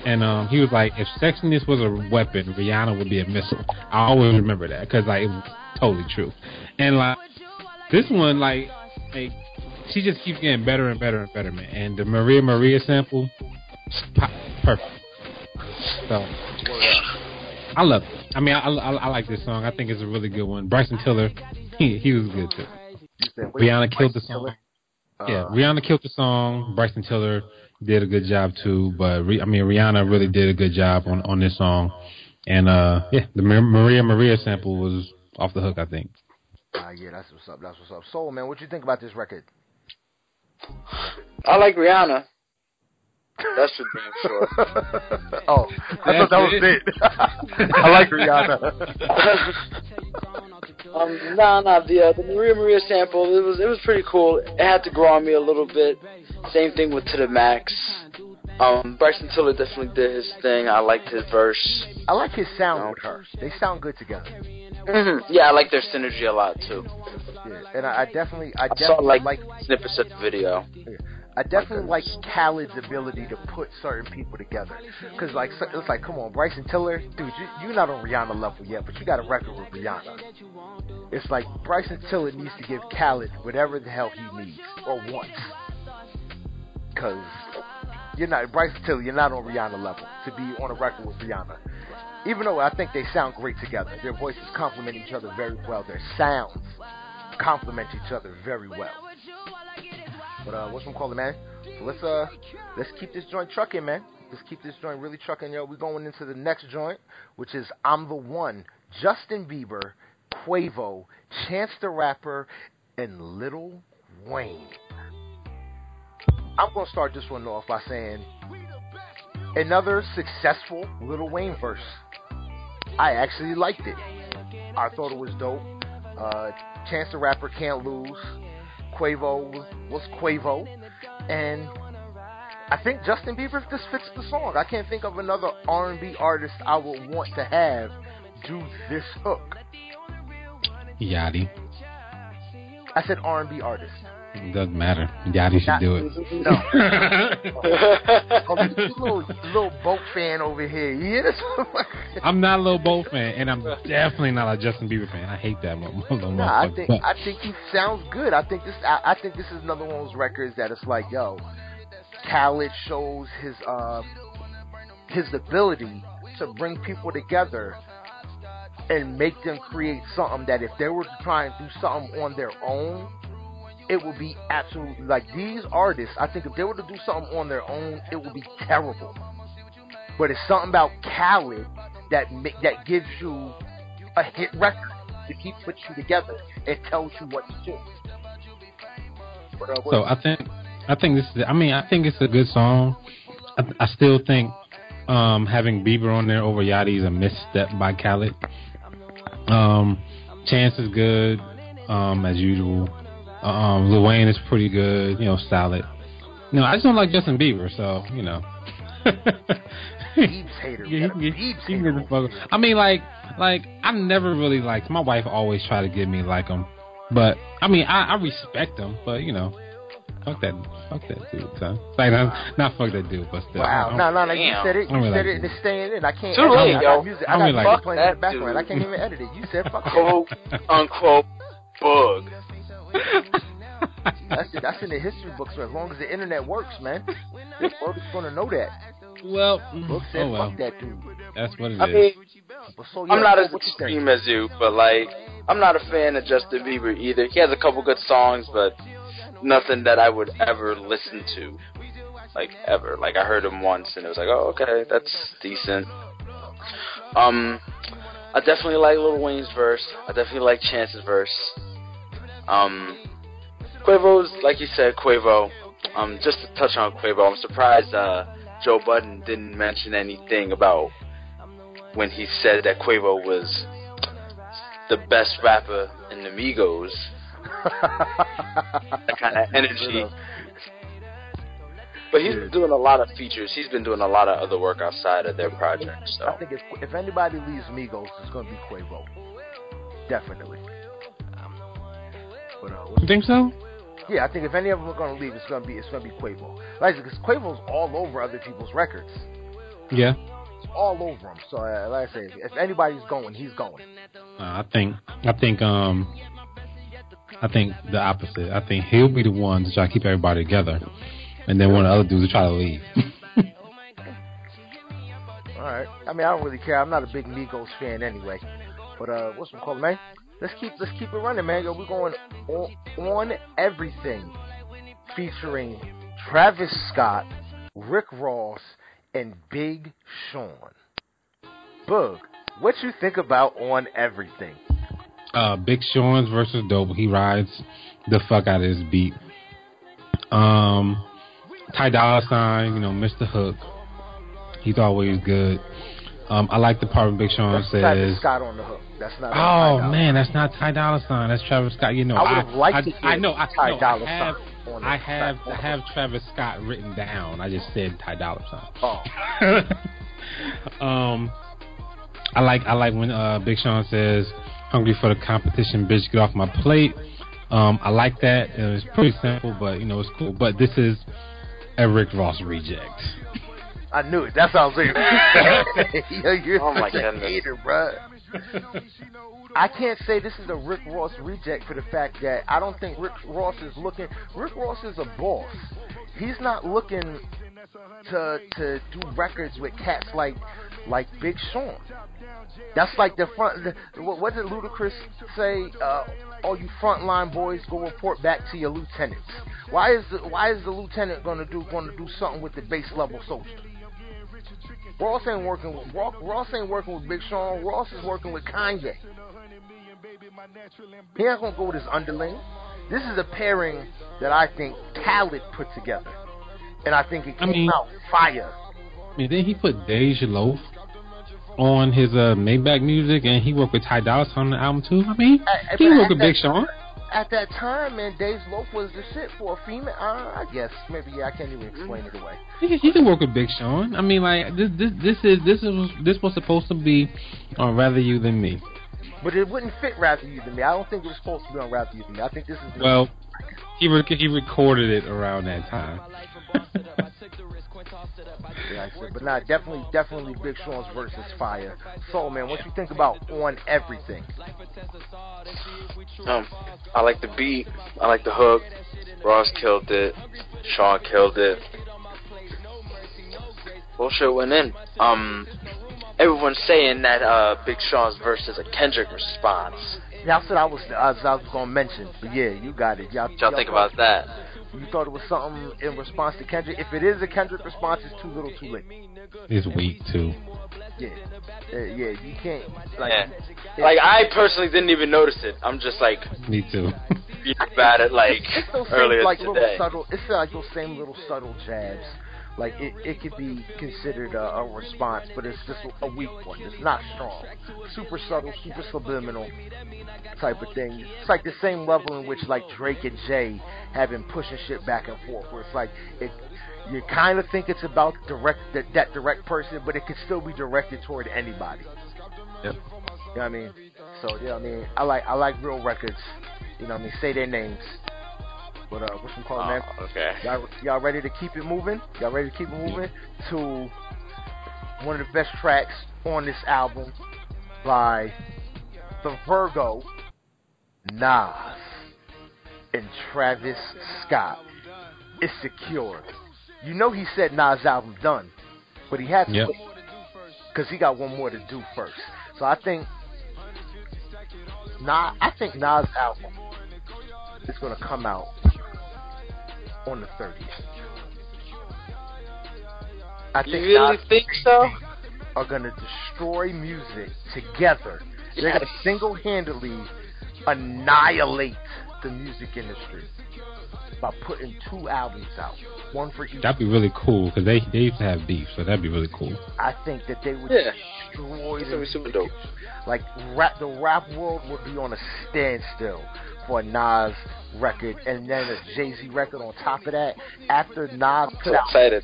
And um, he was like, if sexiness was a weapon, Rihanna would be a missile. I always remember that because like it was totally true. And like this one, like, like she just keeps getting better and better and better, man. And the Maria Maria sample, perfect. So I love it. I mean, I, I, I like this song. I think it's a really good one. Bryson Tiller, he he was good too. Rihanna killed the song. Yeah, Rihanna killed the song. Bryson Tiller did a good job too. But I mean, Rihanna really did a good job on on this song. And uh yeah, the Maria Maria sample was off the hook. I think. Uh, yeah, that's what's up. That's what's up. Soul man, what you think about this record? I like Rihanna. That's for damn sure. oh, I thought that was it. I like Rihanna. um, no, no, the uh, the Maria Maria sample it was it was pretty cool. It had to grow on me a little bit. Same thing with To the Max. Um, Bryson Tiller definitely did his thing. I liked his verse. I like his sound with her. They sound good together. Mm-hmm. Yeah, I like their synergy a lot too. Yeah, and I, I definitely, I, I definitely saw like, like snippets of the video. Yeah. I definitely like Khaled's ability to put certain people together. Cause like it's like, come on, Bryson Tiller, dude, you, you're not on Rihanna level yet, but you got a record with Rihanna. It's like Bryson Tiller needs to give Khaled whatever the hell he needs or wants. Cause you're not Bryson Tiller, you're not on Rihanna level to be on a record with Rihanna. Even though I think they sound great together, their voices complement each other very well. Their sounds complement each other very well. But uh, what's one calling, man? So let's uh, let's keep this joint trucking, man. Let's keep this joint really trucking, yo. We're going into the next joint, which is "I'm the One." Justin Bieber, Quavo, Chance the Rapper, and Lil Wayne. I'm gonna start this one off by saying another successful Lil Wayne verse. I actually liked it. I thought it was dope. Uh, Chance the Rapper can't lose. Quavo was Quavo, and I think Justin Bieber just fits the song. I can't think of another R&B artist I would want to have do this hook. Yachty. I said R&B artist. It doesn't matter. Yachty should do it. No. oh, this little, little boat fan over here. You hear this? I'm not a little boat fan, and I'm definitely not a Justin Bieber fan. I hate that little, little nah, I think but. I think he sounds good. I think this I, I think this is another one of those records that it's like, yo, Khaled shows his uh his ability to bring people together and make them create something that if they were to try and do something on their own, it would be absolutely like these artists. I think if they were to do something on their own, it would be terrible. But it's something about Khaled that that gives you a hit record to keep put you together It tells you what to do. But, uh, so I think I think this is. I mean, I think it's a good song. I, I still think um, having Bieber on there over Yachty is a misstep by Khaled. Um, Chance is good, um, as usual. Um, Lil Wayne is pretty good, you know, solid. No, I just don't like Justin Bieber, so you know. Biebs hater. Yeah, he, he, he, he I mean, like, like I never really liked. My wife always tried to get me like him, but I mean, I, I respect him, but you know, fuck that, fuck that dude, son. Like, not, not fuck that dude, but still. Wow, no, no, no, you said it, you said like it, and it's staying in. I can't. Too late, I got music. I got music like, playing in the background. Dude. I can't even edit it. You said fuck quote unquote Boog. That's that's in the history books. So as long as the internet works, man, the world is gonna know that. Well, Boog said oh well. fuck that dude. That's what it I is. Mean, so, yeah, I'm not as extreme as you, but like, I'm not a fan of Justin Bieber either. He has a couple good songs, but nothing that I would ever listen to, like ever. Like I heard him once, and it was like, oh, okay, that's decent. Um, I definitely like Lil Wayne's verse. I definitely like Chance's verse. Um, Quavo's, like you said, Quavo. Um, just to touch on Quavo, I'm surprised uh, Joe Budden didn't mention anything about when he said that Quavo was the best rapper in the Migos. that kind of energy. But he's been doing a lot of features. He's been doing a lot of other work outside of their project. So I think if, if anybody leaves Migos, it's going to be Quavo. Definitely. But, uh, you think so? Yeah, I think if any of them are going to leave, it's going to be it's going to be Quavo. Like because Quavo's all over other people's records. Yeah. It's all over them. So uh, like I say, if anybody's going, he's going. Uh, I think I think um I think the opposite. I think he'll be the one to try to keep everybody together, and then one of the other dudes will try to leave. All right. I mean, I don't really care. I'm not a big Migos fan anyway. But uh, what's it called, man? Let's keep let's keep it running, man. Yo, we're going on, on everything, featuring Travis Scott, Rick Ross, and Big Sean. Boog, what you think about on everything? uh, Big Sean's versus Dope. He rides the fuck out of his beat. Um, Ty Dolla Sign, you know, Mr. Hook. He's always good. Um, I like the part when Big Sean that's says Travis Scott on the hook. That's not. Oh man, that's not Ty Dolla Sign. That's Travis Scott. You know, I would have liked I, to I, I know. I, Ty no, Dolla I have. Sign I have I have Travis Scott written down. I just said Ty Dolla Sign. Oh. um, I like I like when uh, Big Sean says hungry for the competition, bitch, get off my plate. Um, I like that. It's pretty simple, but you know it's cool. But this is a Rick Ross reject. I knew it. That's what I was saying. Yo, you're oh my such goodness. a hater, bro. I can't say this is a Rick Ross reject for the fact that I don't think Rick Ross is looking. Rick Ross is a boss. He's not looking to to do records with cats like like Big Sean. That's like the front. The, what, did Ludacris say? Uh, all you frontline boys, go report back to your lieutenants. Why is the why is the lieutenant gonna do gonna do something with the base level soldier? Ross ain't working with Ross ain't working with Big Sean. Ross is working with Kanye. He ain't gonna go with his underling. This is a pairing that I think Khaled put together, and I think it came I mean, out fire. I mean, then he put Dej Loaf on his uh, Maybach music, and he worked with Ty Dolla on the album too. I mean, uh, he worked with Big Sean at that time, man, Dej Loaf was the shit for a female. Uh, I guess maybe yeah, I can't even explain it away. He, he can work with Big Sean. I mean, like this, this, this is this is this was supposed to be on Rather You Than Me. But it wouldn't fit Rather You Than Me. I don't think it was supposed to be on Rather You Than Me. I think this is well. He re- he recorded it around that time. yeah, I said, but nah, definitely, definitely Big Sean's versus fire. So, man, what you think about on everything? Um, I like the beat. I like the hook. Ross killed it. Sean killed it. Bullshit went in. Um, everyone's saying that uh, Big Sean's verse is a Kendrick response. That's what I was I was, I was gonna mention. But yeah, you got it. Y'all, y'all, y'all think about that? You thought it was something in response to Kendrick. If it is a Kendrick response, it's too little, too late. It's weak too. Yeah, uh, yeah. You can't. Like, yeah. like I personally didn't even notice it. I'm just like. Me too. bad at like it's those earlier same, like, today. Little subtle, it's like those same little subtle jabs like it, it could be considered a, a response, but it's just a weak one. It's not strong. Super subtle, super subliminal type of thing. It's like the same level in which like Drake and Jay have been pushing shit back and forth, where it's like it you kind of think it's about direct that, that direct person, but it could still be directed toward anybody. Yep. You know what I mean? So yeah, I mean, I like I like real records. You know what I mean? Say their names. But uh, what's some call, oh, man? Okay. Y'all, y'all ready to keep it moving? Y'all ready to keep it moving to one of the best tracks on this album by the Virgo, Nas, and Travis Scott. It's secure. You know he said Nas' album done, but he had to yep. because he got one more to do first. So I think Nas, I think Nas' album is going to come out on the 30th. I think you really think so? Are going to destroy music together. Yes. They're going to single-handedly annihilate the music industry by putting two albums out, one for each. That'd be really cool because they they used to have beef, so that'd be really cool. I think that they would yeah. destroy the super dope. Like rap, the rap world would be on a standstill for a Nas record and then a Jay Z record on top of that. After Nas put so out excited.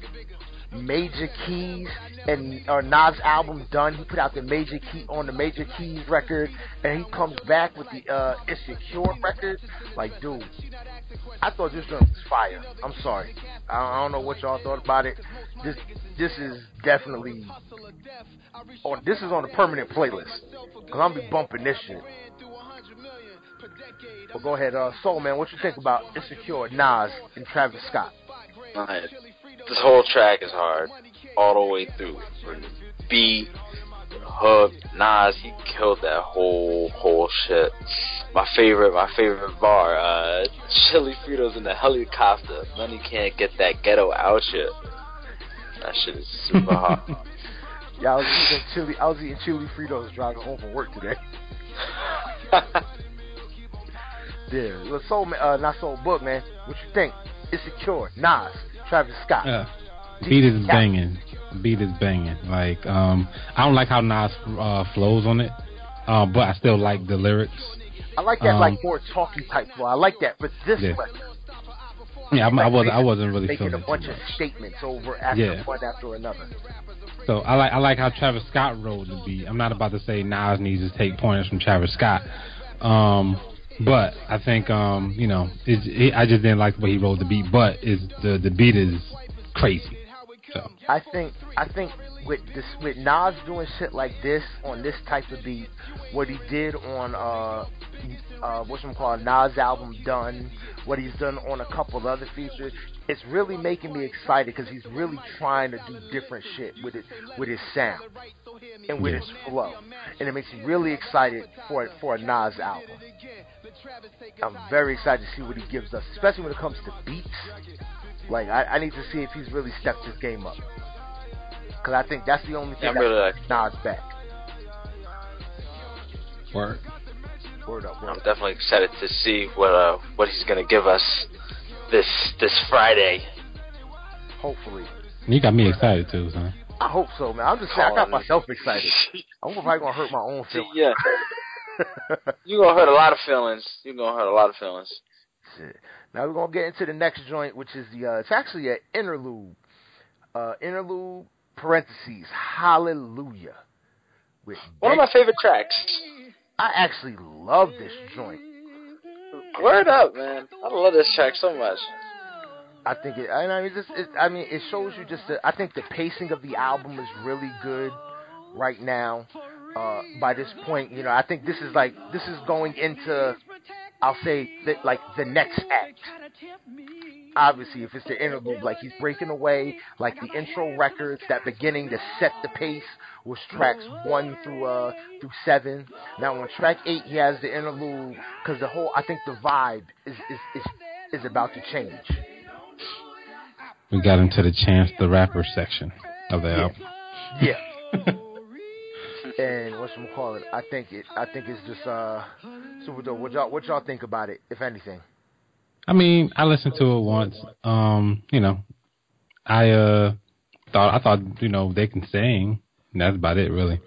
Major Keys and or Nas album done, he put out the Major Key on the Major Keys record, and he comes back with the uh Insecure record. Like, dude, I thought this joint was fire. I'm sorry, I, I don't know what y'all thought about it. This this is definitely on. This is on the permanent playlist because I'm be bumping this shit. Well, go ahead, uh, Soul Man. What you think about Insecure, Nas, and Travis Scott? Right. This whole track is hard, all the way through. From beat, hook, Nas, he killed that whole whole shit. My favorite, my favorite bar, uh, chili Fritos in the helicopter. Money can't get that ghetto out shit. That shit is super hot. yeah, I was eating chili. I was eating chili Fritos driving home from work today. Yeah, well, soul, uh, not soul Boog, man. What you think? It's secure. Nas, Travis Scott. Yeah. Beat is banging. Beat is banging. Like, um, I don't like how Nas uh, flows on it, uh, but I still like the lyrics. I like that, um, like more talky type flow. I like that, but this yeah. record. Yeah, I, I wasn't. I wasn't really making feeling a bunch of statements over after yeah. one after another. So I like I like how Travis Scott wrote the beat. I'm not about to say Nas needs to take pointers from Travis Scott, um, but I think um, you know, it, I just didn't like the way he wrote the beat. But is the the beat is crazy. So I think I think with this with Nas doing shit like this on this type of beat, what he did on uh uh what's it called Nas album Done, what he's done on a couple of other features, it's really making me excited because he's really trying to do different shit with it with his sound and with his flow, and it makes me really excited for for a Nas album. I'm very excited to see what he gives us, especially when it comes to beats. Like I, I need to see if he's really stepped his game up, because I think that's the only thing Yeah, I'm that really brings Nas back. word. Word up, word I'm up. definitely excited to see what uh what he's gonna give us this this Friday. Hopefully, You got me excited too, son. I hope so, man. I'm just saying, I got myself excited. I'm probably gonna hurt my own See, feelings. yeah, you gonna hurt a lot of feelings. You gonna hurt a lot of feelings. Shit. Now we're gonna get into the next joint, which is the uh, it's actually an interlude. Uh, interlude parentheses Hallelujah. With One of my favorite tracks. I actually love this joint. Word up, man! I love this track so much. I think it. I mean, just it, I mean, it shows you just. The, I think the pacing of the album is really good right now. Uh, by this point, you know, I think this is like this is going into. I'll say that like the next act. Obviously, if it's the interlude, like he's breaking away, like the intro records, that beginning to set the pace was tracks one through uh through seven. Now on track eight, he has the interlude because the whole I think the vibe is is is, is about to change. We got into the Chance the Rapper section of the Yeah. album. Yeah. and what's gonna call it? I think it. I think it's just uh super dope. What y'all what y'all think about it, if anything? I mean, I listened to it once. Um, you know, I uh thought I thought you know they can sing. And that's about it, really.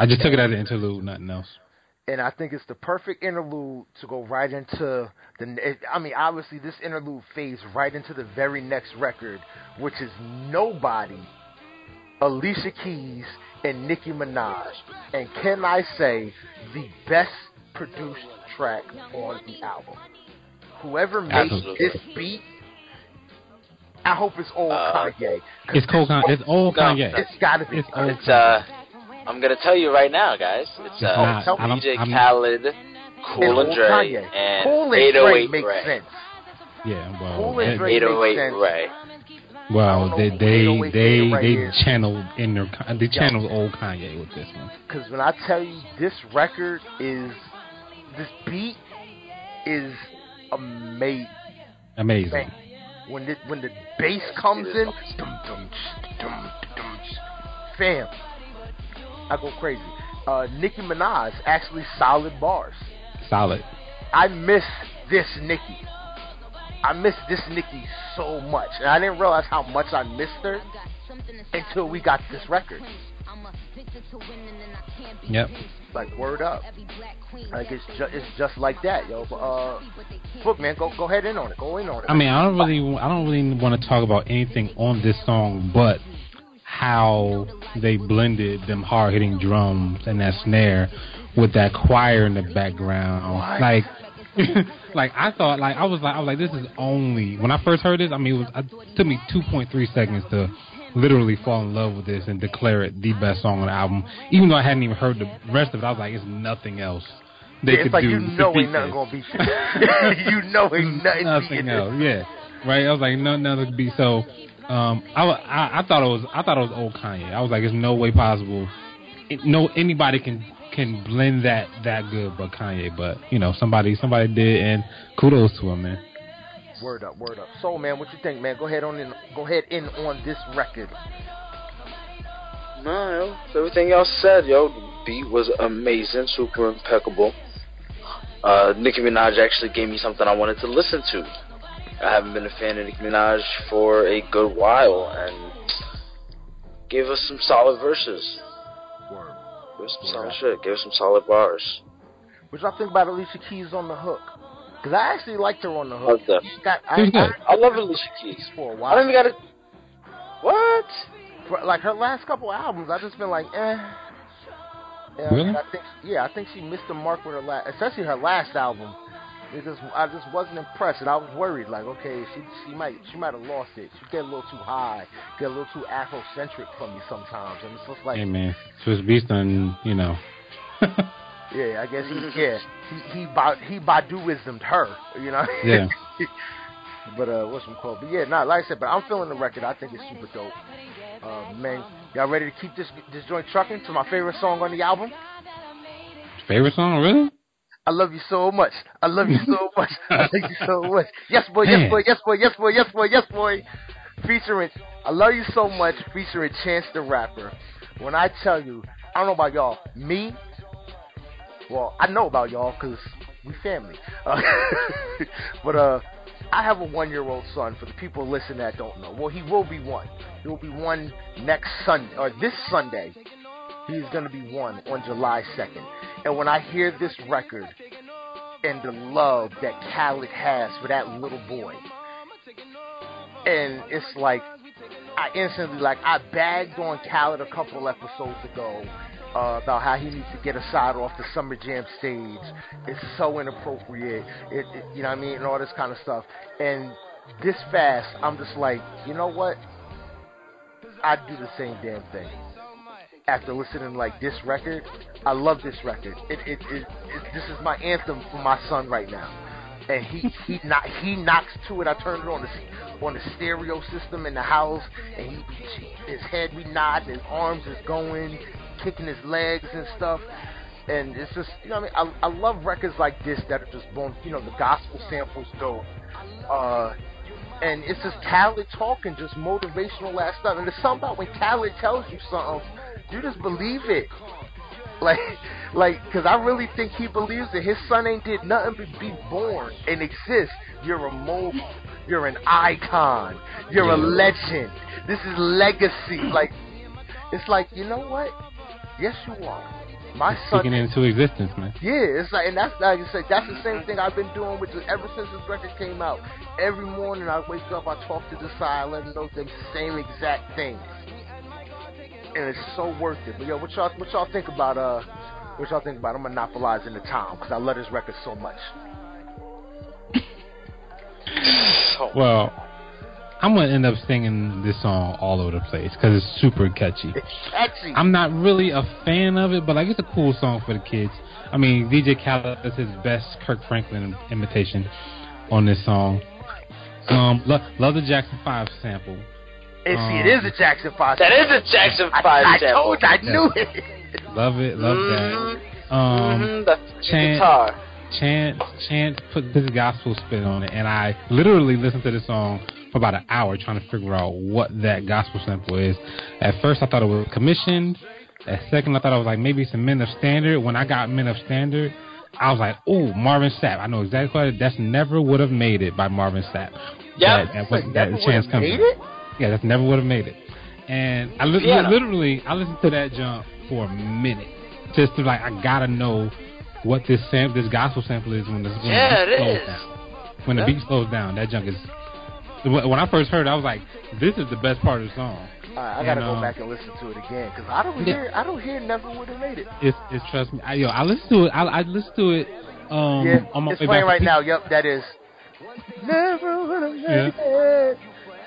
I just took it as an interlude, nothing else. and I think it's the perfect interlude to go right into the. I mean, obviously, this interlude fades right into the very next record, which is Nobody, Alicia Keys, and Nicki Minaj. And can I say, the best produced track on the album? Whoever made Absolutely. this beat, I hope it's old Uh, Kanye. 'cause It's Cole Con- It's old No, Kanye. It's gotta be. It's old It's uh, I'm gonna tell you right now, guys. It's It's uh, not. tell I DJ I'm- Khaled, Cool and Dre, Kanye. and Cool and Dre 808 makes Ray. sense. Yeah, well, Cool and Dre- 808 sense. Ray. Well, they they they right they channeled in their they channeled old Kanye with this one. Because when I tell you this record is, this beat is amazing. Amazing. When the when the bass comes in, dum, dum, dum, dum, fam, I go crazy. Uh, Nicki Minaj actually solid bars. Solid. I miss this Nicki. I miss this Nicki so much, and I didn't realize how much I missed her until we got this record. Yep. Like word up. Like it's just it's just like that, yo. But, uh, look, man, go go ahead in on it. Go in on it. I mean, I don't really, I don't really want to talk about anything on this song, but how they blended them hard hitting drums and that snare with that choir in the background. Like, like I thought, like I was like, I was like, this is only when I first heard this. I mean, it was it took me 2.3 seconds to literally fall in love with this and declare it the best song on the album. Even though I hadn't even heard the rest of it, I was like, it's nothing else they Yeah, could it's like do you know ain't nothing gonna beat you. you know ain't nothing, nothing else. Yeah, right. I was like, nothing nothing could be so. Um, I, I I thought it was I thought it was old Kanye. I was like, there's no way possible. It, no anybody can can blend that that good, but Kanye. But you know, somebody somebody did, and kudos to him, man. Word up, word up. So, man, what you think, man? Go ahead on in. Go ahead in on this record. No, yo, so everything y'all said, yo, the beat was amazing, super impeccable. Uh, Nicki Minaj actually gave me something I wanted to listen to. I haven't been a fan of Nicki Minaj for a good while, and gave us some solid verses. Word. Gave us some solid shit. Gave us some solid bars. What y'all think about Alicia Keys on the hook? Cause I actually liked her on the hook. Loved got I, She was good. I, I love Alicia Keys. for a I while. don't even gotta. What? For, like her last couple albums, I just been like, eh. Yeah, Really? I think, yeah, I think she missed the mark with her last, especially her last album. Because I just wasn't impressed, and I was worried. Like, okay, she she might she might have lost it. She get a little too high, get a little too Afrocentric for me sometimes, and it's just like, hey man, Swizz Beatz on you know. yeah, I guess he yeah he he ba, he Baduismed her, you know. Yeah. but uh, what's some quote? But yeah, not like I said, but I'm feeling the record. I think it's super dope. Uh, man, y'all ready to keep this this joint trucking to my favorite song on the album? Favorite song, really? I love you so much. I love you so much. I love you so much. Yes, boy. Yes, boy. Yes, boy. Yes, boy. Yes, boy. Yes, boy. Featuring I love you so much. Featuring Chance the Rapper. When I tell you, I don't know about y'all. Me. Well, I know about y'all because we family. Uh, but uh, I have a one-year-old son. For the people listening that don't know, well, he will be one. He will be one next Sunday or this Sunday. He's going to be one on July 2nd. And when I hear this record and the love that Khaled has for that little boy, and it's like I instantly like I bagged on Khaled a couple episodes ago uh, about how he needs to get aside off the Summer Jam stage. It's so inappropriate. It, it, you know what I mean, and all this kind of stuff. And this fast, I'm just like, you know what? I'd do the same damn thing after listening like this record. I love this record. It, it, it, it this is my anthem for my son right now. And he he not he knocks to it. I turned it on the on the stereo system in the house, and he his head we nod, his arms is going, kicking his legs and stuff. And it's just you know what I mean. I I love records like this that are just born. You know the gospel samples go Uh, and it's just Khaled talking, just motivational ass stuff. And there's something about when Khaled tells you something, you just believe it. Like, like, cause I really think he believes that his son ain't did nothing but be born and exist. You're a mogul. You're an icon. You're a legend. This is legacy. Like, it's like, you know what? Yes, you are. My son speaking into existence, man. Yeah, it's like, and that's like I said, that's the same thing I've been doing with the, ever since this record came out. Every morning I wake up, I talk to the side, let them know the same exact things and it's so worth it. But yo, what y'all what y'all think about uh what y'all think about I'm monopolizing the time because I love this record so much. well, I'm gonna end up singing this song all over the place because it's super catchy. It's catchy. I'm not really a fan of it, but like it's a cool song for the kids. I mean, DJ Khaled does his best Kirk Franklin imitation on this song. Um, lo- love the Jackson Five sample. And um, see, it is a Jackson Five. That is a Jackson Five. I, I told you, I knew it. Love it, love mm-hmm. that. Um, mm-hmm. That's Chance, guitar. Chance, Chance put this gospel spin on it, and I literally listened to the song for about an hour trying to figure out what that gospel sample is. At first, I thought it was commissioned. At second, I thought it was like maybe some Men of Standard. When I got Men of Standard, I was like, "Oh, Marvin Sapp! I know exactly what it, that's never would have made it by Marvin Sapp." Yeah, that, that, that, that chance comes. Made it? Yeah, that never would have made it. And I li- yeah. literally, I listened to that jump for a minute, just to like, I gotta know what this sam- this gospel sample is when, this, when yeah, the beat slows down. When yeah. the beat slows down, that junk is. When I first heard, it, I was like, "This is the best part of the song." I gotta and, go back and listen to it again because I don't hear I don't hear never would have made it. It's, it's trust me, I, yo, I listen to it. I, I listen to it. Um, yeah, on my, it's playing right now. Yep, that is. Never would have made yeah. it.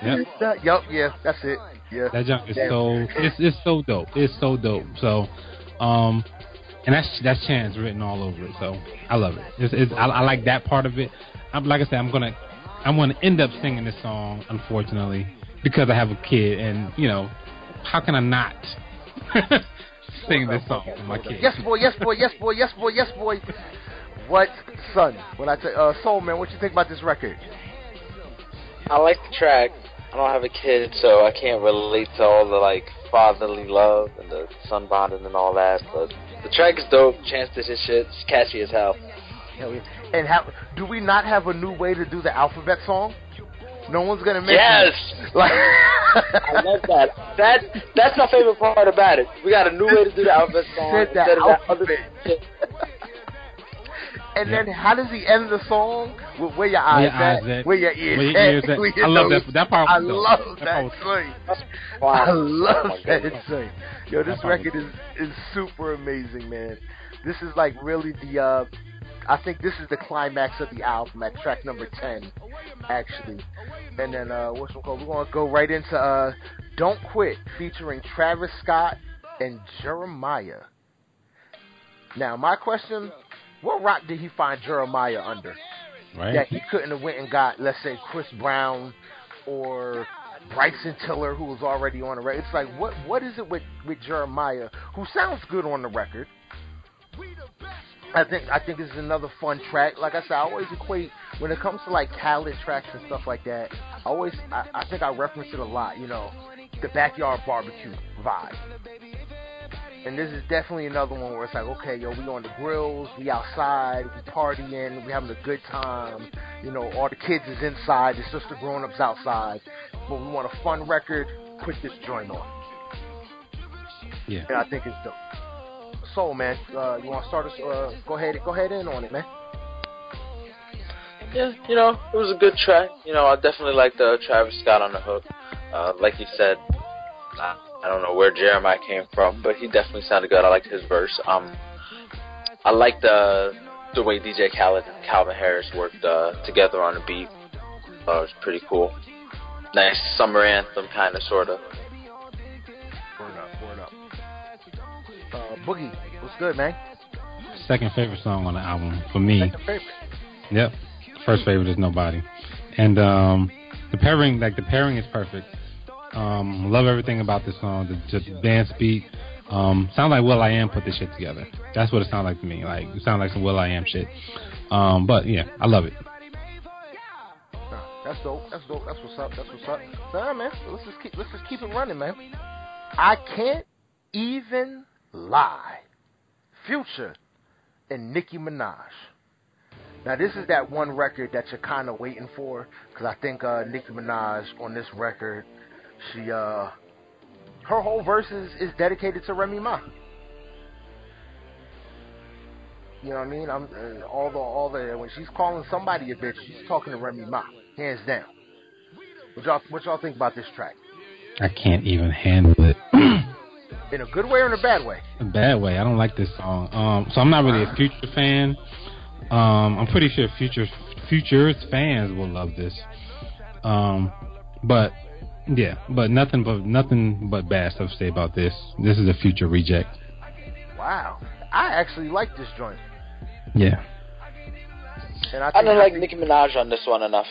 Yep. yep. Yeah. That's it. Yeah. That junk is Damn. so it's it's so dope. It's so dope. So, um, and that's that's Chance written all over it. So I love it. It's, it's I, I like that part of it. I'm like I said, I'm gonna I'm gonna end up singing this song, unfortunately, because I have a kid, and you know, how can I not sing this song for my kid? Yes, boy. Yes, boy. Yes, boy. Yes, boy. Yes, boy. What, son? When I say, uh, Soul Man, what you think about this record? I like the track. I don't have a kid, so I can't relate to all the like fatherly love and the son bonding and all that. But the track is dope. Chance did his shit. It's catchy as hell. And how, do we not have a new way to do the alphabet song? No one's gonna make yes. Like I love that. That that's my favorite part about it. We got a new way to do the alphabet song Said instead of that other shit. And then how does he end the song? With where your eyes, where your at? Where your ears, where your ears at? Where your I love that. That part. I love that, that Wow. I love oh that thing. Yo, this record is is super amazing, man. This is like really the uh I think this is the climax of the album at track number ten, actually. And then uh, what's it called? We're gonna go right into uh, "Don't Quit" featuring Travis Scott and Jeremih. Now, my question: What rock did he find Jeremih under? Right. That he couldn't have went and got, let's say, Chris Brown or Bryson Tiller, who was already on the record. It's like, what what is it with with Jeremih, who sounds good on the record? I think I think this is another fun track. Like I said, I always equate when it comes to like Khaled tracks and stuff like that. I always I, I think I reference it a lot. You know, the backyard barbecue vibe. And this is definitely another one where it's like, okay, yo, we on the grills, we outside, we partying, we having a good time. You know, all the kids is inside, it's just the grown ups outside. But we want a fun record, put this joint on. Yeah. And I think it's dope. So, man, uh, you want to start us? Uh, go ahead, go ahead in on it, man. Yeah, you know, it was a good track. You know, I definitely like the Travis Scott on the hook. Uh, like you said, I, I don't know where Jeremih came from, but he definitely sounded good. I liked his verse. Um, I liked the the way DJ Khaled and Calvin Harris worked uh, together on the beat. Uh, it was pretty cool. Nice summer anthem, kind of, sort of. Word up, word up. Uh, Boogie, what's good, man? Second favorite song on the album for me. Second favorite. Yep. First favorite is Nobody. And um, the pairing, like the pairing is perfect. Um, love everything about this song. The, the dance beat. Um, like Will I Am put this shit together. That's what it sounds like to me. Like it sounds like some Will I Am shit. Um, but yeah, I love it. That's dope. That's dope. That's what's up. That's what's up. Yeah, man, let's just keep let's just keep it running, man. I can't even lie. Future and Nicki Minaj. Now this is that one record that you're kind of waiting for because I think uh, Nicki Minaj on this record, she uh, her whole verse is, is dedicated to Remy Ma. You know what I mean? I'm uh, all the all the when she's calling somebody a bitch, she's talking to Remy Ma, hands down. What y'all what y'all think about this track? I can't even handle it. In a good way or in a bad way? a bad way. I don't like this song. Um, so I'm not really a Future fan. Um, I'm pretty sure Future Future's fans will love this. Um, but yeah, but nothing but nothing but bad stuff to say about this. This is a Future reject. Wow, I actually like this joint. Yeah. And I, I think, don't like think- Nicki Minaj on this one enough.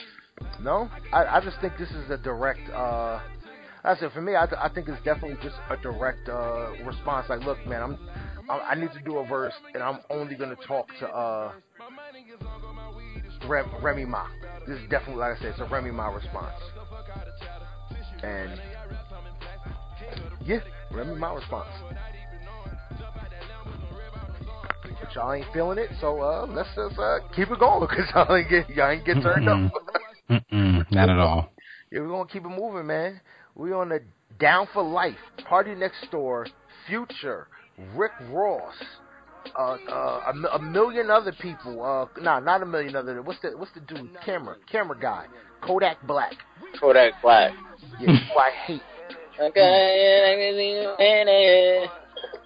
No, I, I just think this is a direct. uh I said for me, I, I think it's definitely just a direct uh response. Like, look, man, I'm, I, I need to do a verse, and I'm only gonna talk to uh Rem, Remy Ma. This is definitely, like I said, it's a Remy Ma response. And yeah, remember my response. But y'all ain't feeling it, so uh, let's just uh, keep it going because y'all ain't get y'all ain't get turned Mm-mm. up. Mm-mm, not at all. Yeah, we're gonna keep it moving, man. We on the Down for Life Party Next Door, Future, Rick Ross, uh, uh, a, a million other people. Uh, nah, not a million other. What's the what's the dude? Camera, camera guy, Kodak Black. Kodak Black. Yeah, who I hate. Okay.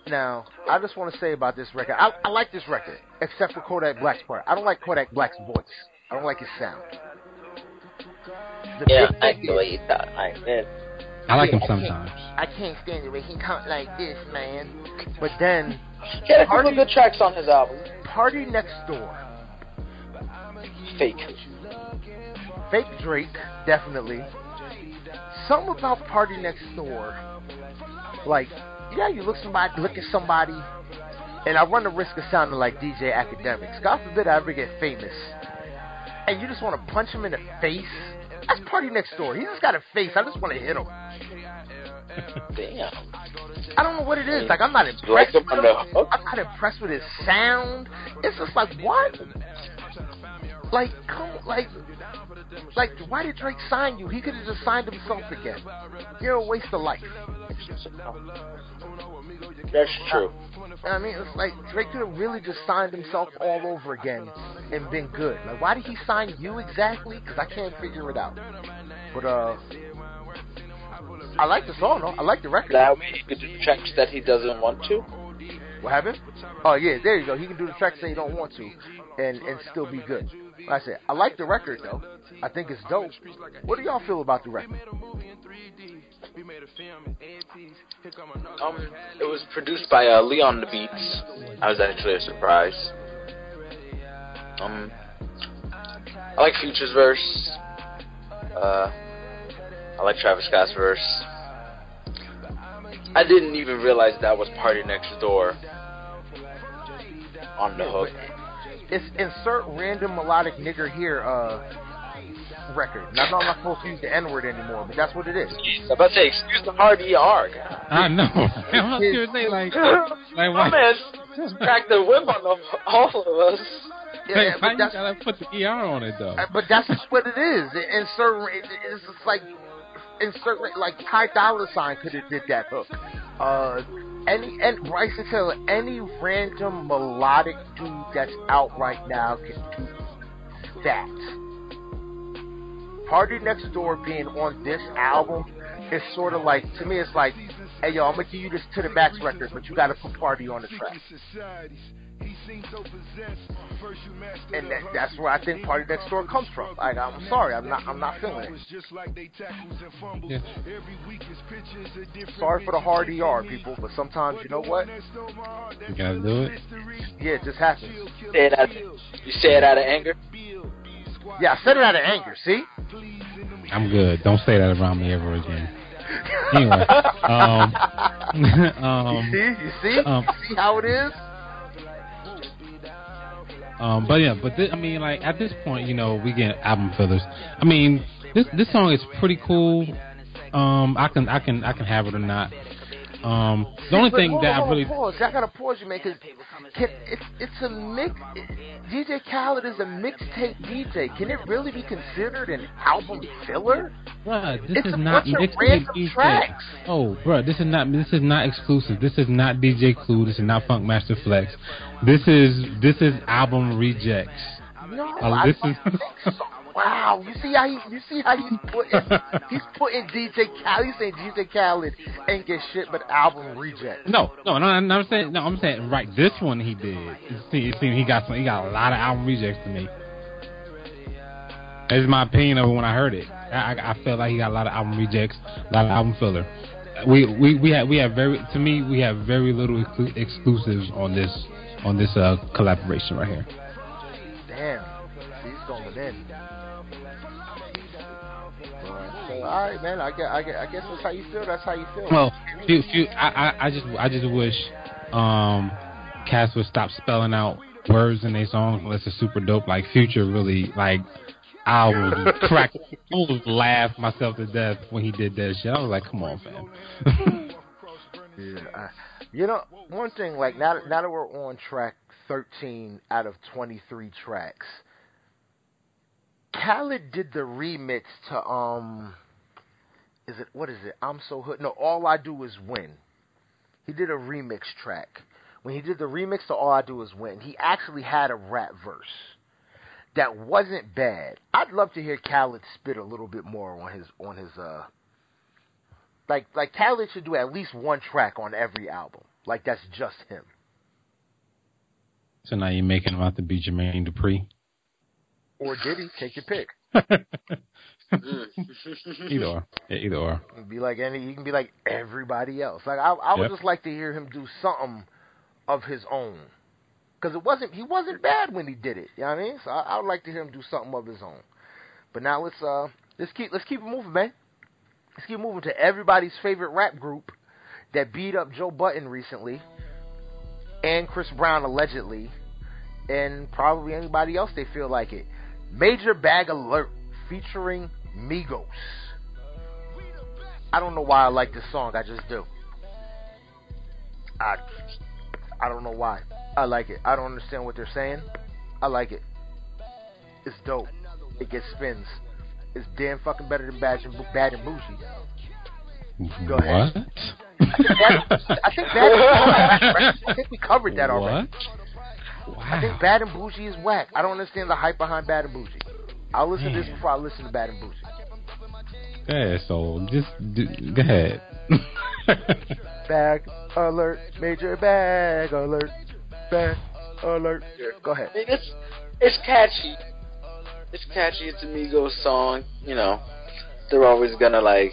Now, I just want to say about this record. I, I like this record, except for Kodak Black's part. I don't like Kodak Black's voice. I don't like his sound. The Yeah, I thing see what is- you thought. I did. I like him Yeah, I can't- sometimes. I can't stand it when he talk like this, man. But then, He had a couple of good tracks on his album. Party Next Door, Fake. Fake Drake, definitely. Something about Party Next Door, like, yeah, you look somebody, look at somebody, and I run the risk of sounding like DJ Akademiks. God forbid I ever get famous, and you just want to punch him in the face. That's Party Next Door. He just got a face. I just want to hit him. Damn. I don't know what it is. Like I'm not You like impressed with him. I'm not impressed with his sound. It's just like what? Like come like like why did Drake sign you? He could have just signed himself again. You're a waste of life. That's true. I mean, it's like Drake could have really just signed himself all over again and been good. Like, why did he sign you exactly? Because I can't figure it out. But uh, I like the song though. I like the record. Way he could do tracks that he doesn't want to. What happened? Oh yeah, there you go. He can do the tracks that he don't want to, and and still be good. Like I said, I like the record though. I think it's dope. What do y'all feel about the record? Um, it was produced by uh, Leon the Beats. I was actually a surprise. Um, I like Future's verse. Uh, I like Travis Scott's verse. I didn't even realize that was Party Next Door on the hook. It's insert random melodic nigger here uh record. Now, I'm not supposed to use the N word anymore, but that's what it is. I'm about to say, excuse the hard ER. God. I know. I was gonna say like, like my man cracked the whip on them, all of us. Yeah, like, why you gotta put the ER on it though? Uh, but that's just what it is. Insert it's just like insert like Ty Dolla Sign could have did that hook. Uh, any and Bryson Tiller, any random melodic dude that's out right now can do that. Party Next Door being on this album is sort of like to me. It's like, hey yo, I'm gonna give you this to the max record, but you got to put Party on the track. And that, that's where I think Party Next Door comes from. Like, I'm sorry, I'm not, I'm not feeling it. Yeah. Sorry for the hard ER, people, but sometimes you know what? You gotta do it. Yeah, it just happens. Say it out, you say it out of anger. Yeah, I said it out of anger. See? I'm good. Don't say that around me ever again. anyway, um, um, you see, you see, um, see how it is. Um, but yeah, but I mean, like at this point, you know, we get album fillers. I mean, this this song is pretty cool. Um, I can I can I can have it or not. Um, the only thing hold, that hold, I really pause. I gotta pause you, man, because it's it's a mix. DJ Khaled is a mixtape DJ. Can it really be considered an album filler? Bruh, this it's is not mixtape DJ. Oh, bruh, this is not this is not exclusive. This is not DJ Clue. This is not Funkmaster Flex. This is this is album rejects. No, uh, this I is. Wow, you see how he, you see how he's putting he's putting DJ Khaled. He's saying DJ Khaled ain't get shit but album reject. No, no, no, no. I'm saying no. I'm saying right. This one he did. See, see, he got some. He got a lot of album rejects to me. That's my opinion of it when I heard it. I, I, I felt like he got a lot of album rejects, a lot of album filler. We we we have we have very to me we have very little exclu- exclusives on this on this uh, collaboration right here. Damn, he's going in. All right, man. I guess, I guess, I guess that's how you feel. That's how you feel. Well, few, few, I, I, I just, I just wish um, Cass would stop spelling out words in their songs unless it's super dope. Like Future, really, like I would crack, I would laugh myself to death when he did that shit. I was like, come on, fam. yeah, I, you know, one thing, like now, now that we're on track 13 out of 23 tracks. Khaled did the remix to um is it what is it? I'm so hood. No, all I do is win. He did a remix track. When he did the remix to All I Do Is Win, he actually had a rap verse that wasn't bad. I'd love to hear Khaled spit a little bit more on his on his uh like like Khaled should do at least one track on every album. Like that's just him. So now you're making him out to be Jermaine Dupri? Or did he? Take your pick. either or. Either or. Be like any. He can be like everybody else. Like I, I would yep. just like to hear him do something of his own. Because it wasn't. He wasn't bad when he did it. You know what I mean? So I, I would like to hear him do something of his own. But now let's uh let's keep let's keep it moving, man. Let's keep moving to everybody's favorite rap group that beat up Joe Budden recently, and Chris Brown allegedly, and probably anybody else they feel like it. Major Bag Alert featuring Migos. I don't know why I like this song. I just do. I I don't know why. I like it. I don't understand what they're saying. I like it. It's dope. It gets spins. It's damn fucking better than Bad and, bad and Bougie. Go ahead. What? I think, bad, I think we covered that already. What? Wow. I think Bad and Bougie is whack. I don't understand the hype behind Bad and Bougie. I'll listen to this before I listen to Bad and Bougie. Yeah, so just do, go ahead. bag alert, major bag alert, bag alert. Go ahead. I mean, it's it's catchy. It's catchy. It's a Migos song. You know, they're always gonna like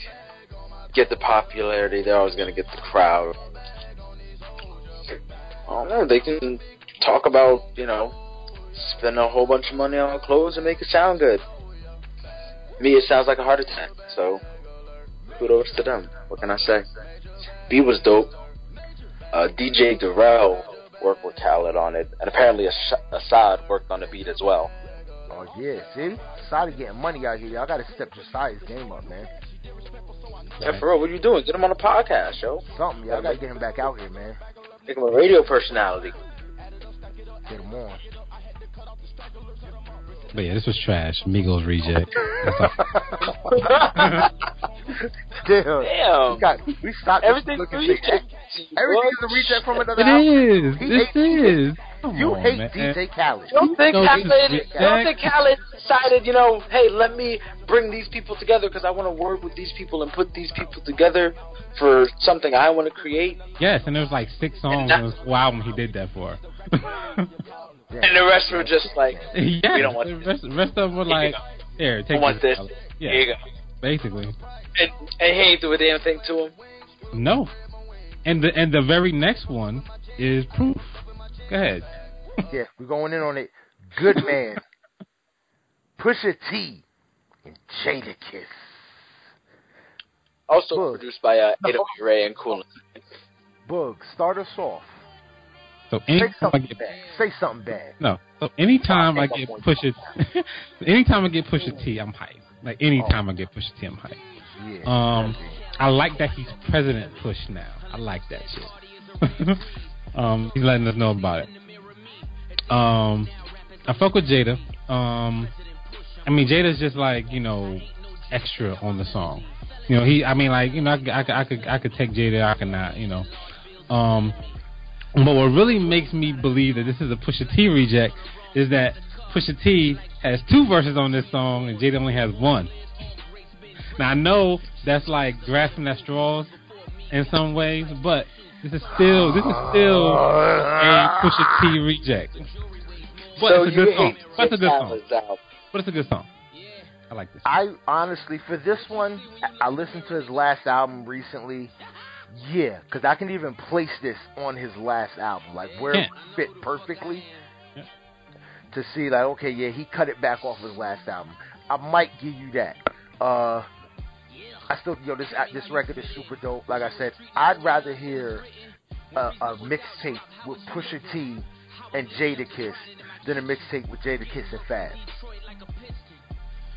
get the popularity. They're always gonna get the crowd. I don't know. They can talk about you know spend a whole bunch of money on clothes and make it sound good. Me, it sounds like a heart attack. So kudos to them. What can I say? B was dope. Uh, DJ Darrell worked with Khaled on it, and apparently Asahd worked on the beat as well. Oh yeah, see, Asahd is getting money out here. Y'all got to step Josiah's game up, man. Yeah, for real. What are you doing? Get him on a podcast, yo. Something. Y'all got to get him back out here, man. Make him a radio personality. Get him on. But yeah, this was trash. Migos reject. Damn. Damn. We, got, we stopped Everything's reject. Everything's a reject from another It album. is. He this is. Come you on, hate man. DJ Khaled. You don't think no, Khaled? You don't think Khaled decided, you know, hey, let me bring these people together because I want to work with these people and put these people together for something I want to create? Yes, and there was like six songs on this album he did that for. Yeah. And the rest were just like, yeah, we don't want the rest, the rest of them were like, here, take want this. Yeah. Here you go. Basically. And, and he ain't do a damn thing to him. No. And the and the very next one is proof. Go ahead. yeah, we're going in on it. Good man. Pusha T and Jadakiss. Also Boog. produced by uh, Ada Ray and Cool. Boog, start us off. So anytime say something I get, bad. Say something bad. No. So anytime I get Pusha, anytime I get Pusha T, I'm hyped. Like anytime oh. I get Pusha T, I'm hyped. Yeah, um, I like that he's President Push now. I like that shit. um, he's letting us know about it. Um, I fuck with Jada. Um, I mean Jada's just like you know extra on the song. You know he. I mean like you know I, I, I could I could take Jada. I could not. You know. Um, but what really makes me believe that this is a Pusha T reject is that Pusha T has two verses on this song and Jada only has one. Now I know that's like grasping at straws in some ways, but this is still this is still a Pusha T reject. But so it's a good song. But it's a good song. But it's a good song. I like this. I honestly, for this one, I listened to his last album recently, yeah, because I can even place this on his last album, like where yeah. it fit perfectly. Yeah. To see like, okay, yeah, he cut it back off his last album. I might give you that. Uh, I still, yo, this this record is super dope. Like I said, I'd rather hear a, a mixtape with Pusha T and Jadakiss than a mixtape with Jadakiss and Fab.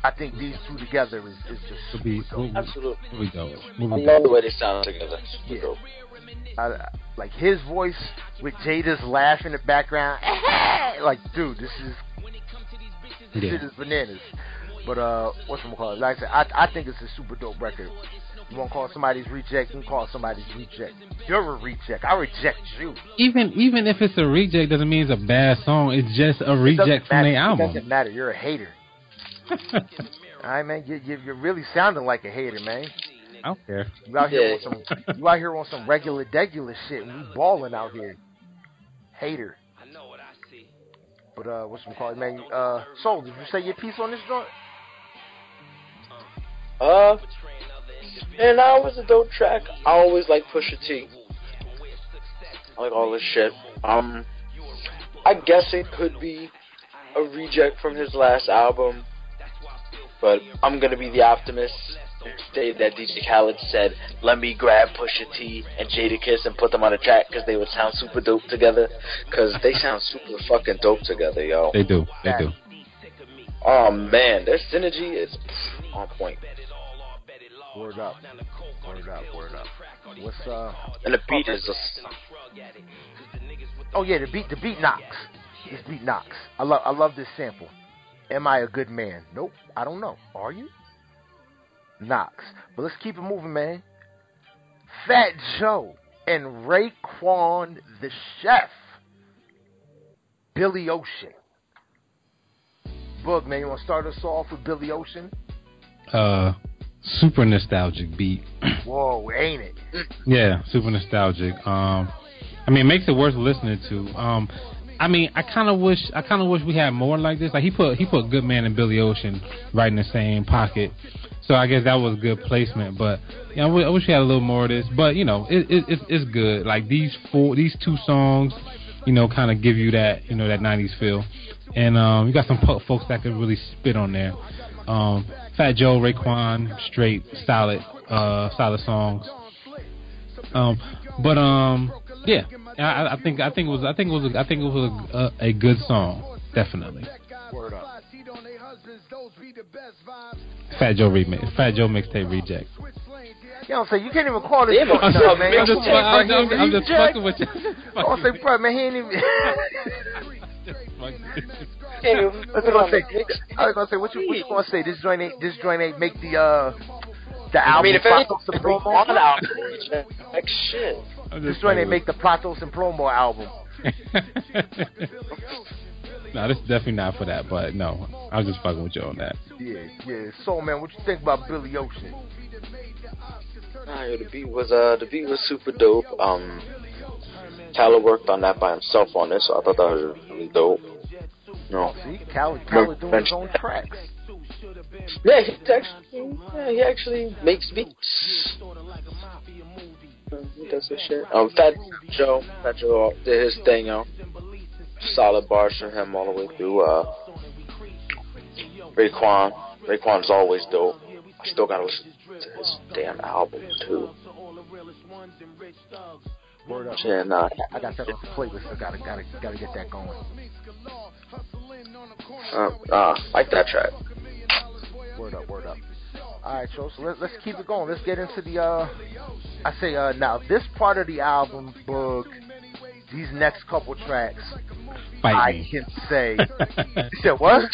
I think these two together is, is just be, we'll, absolutely. Here we go. I love the way they sound together. Yeah. I, like his voice with Jada's laugh in the background. like, dude, this is this yeah. shit is bananas. But uh, what's gonna call it? Like I said, I, I think it's a super dope record. You want to call somebody's reject? You can call somebody's reject. You're a reject. I reject you. Even even if it's a reject, doesn't mean it's a bad song. It's just a reject from the album. It doesn't matter. You're a hater. All right, man. You, you you're really sounding like a hater, man. I don't care. You out here on some you out here on some regular degular shit and we balling out here. Hater. But uh what's some call man? Uh Soul, did you say your piece on this joint? Uh and I was a dope track. I always like Pusha T. I like all this shit. Um I guess it could be a reject from his last album. But I'm gonna be the optimist and say that DJ Khaled said, "Let me grab Pusha T and Jadakiss and put them on a track because they would sound super dope together. Because they sound super fucking dope together, yo. They do. They do. Oh man, their synergy is on point. Word up. Word up. Word up. What's uh? And the beat is just. Oh yeah, the beat. The beat knocks. This beat knocks. I love. I love this sample. Am I a good man? Nope. I don't know. Are you? Knox. But let's keep it moving, man. Fat Joe and Raekwon the Chef. Billy Ocean. Boog, man, you want to start us off with Billy Ocean? Uh, super nostalgic beat. Whoa, ain't it? yeah, super nostalgic. Um, I mean, it makes it worth listening to. Um, I mean, I kind of wish I kind of wish we had more like this. Like he put he put Good Man and Billy Ocean right in the same pocket, so I guess that was good placement. But yeah, I, w- I wish we had a little more of this. But you know, it, it, it's it's good. Like these four these two songs, you know, kind of give you that you know that '90s feel, and um, you got some po- folks that could really spit on there. Um, Fat Joe, Raekwon, straight solid uh, solid songs. Um, but um, yeah, I, I think I think it was I think it was a, I think it was a, a, a good song, definitely. Word up. Fat Joe remix, Fat Joe mixtape reject. You know what I'm saying? You can't even call this Yeah, fuck but- up, man. I'm just, I'm, I'm, I'm just fucking with you. I was say, bro, man, he ain't even. Hey, I was gonna say, I was gonna say, what you, what you gonna say? This joint ain't, this joint ain't make the uh, the album. I mean, if Pratos and it's Promo. on album, like shit. I'm This just joint ain't make the Platos and Promo album. no, this is definitely not for that. But no, I was just fucking with you on that. Yeah, yeah. So, man, what you think about Billy Ocean? Nah, yo, the beat was uh the beat was super dope. Um, Tyler worked on that by himself on this, so I thought that was really dope. No, See, Khaled, Khaled doing his own tracks. yeah, he actually yeah, he actually makes beats. Does this shit. Um, Fat Joe, Fat Joe did his thing, yo. Solid bars from him all the way through. Uh, Raekwon, Raekwon's always dope. I still gotta listen to his damn album too. Word up. Yeah, nah. I got that on the playlist. So gotta, gotta, gotta get that going. Uh, uh, like that track. Word up, word up. All right, Joe. So let, let's keep it going. Let's get into the. uh I say uh now this part of the album, book. These next couple tracks, Fight I me. can say. you said what?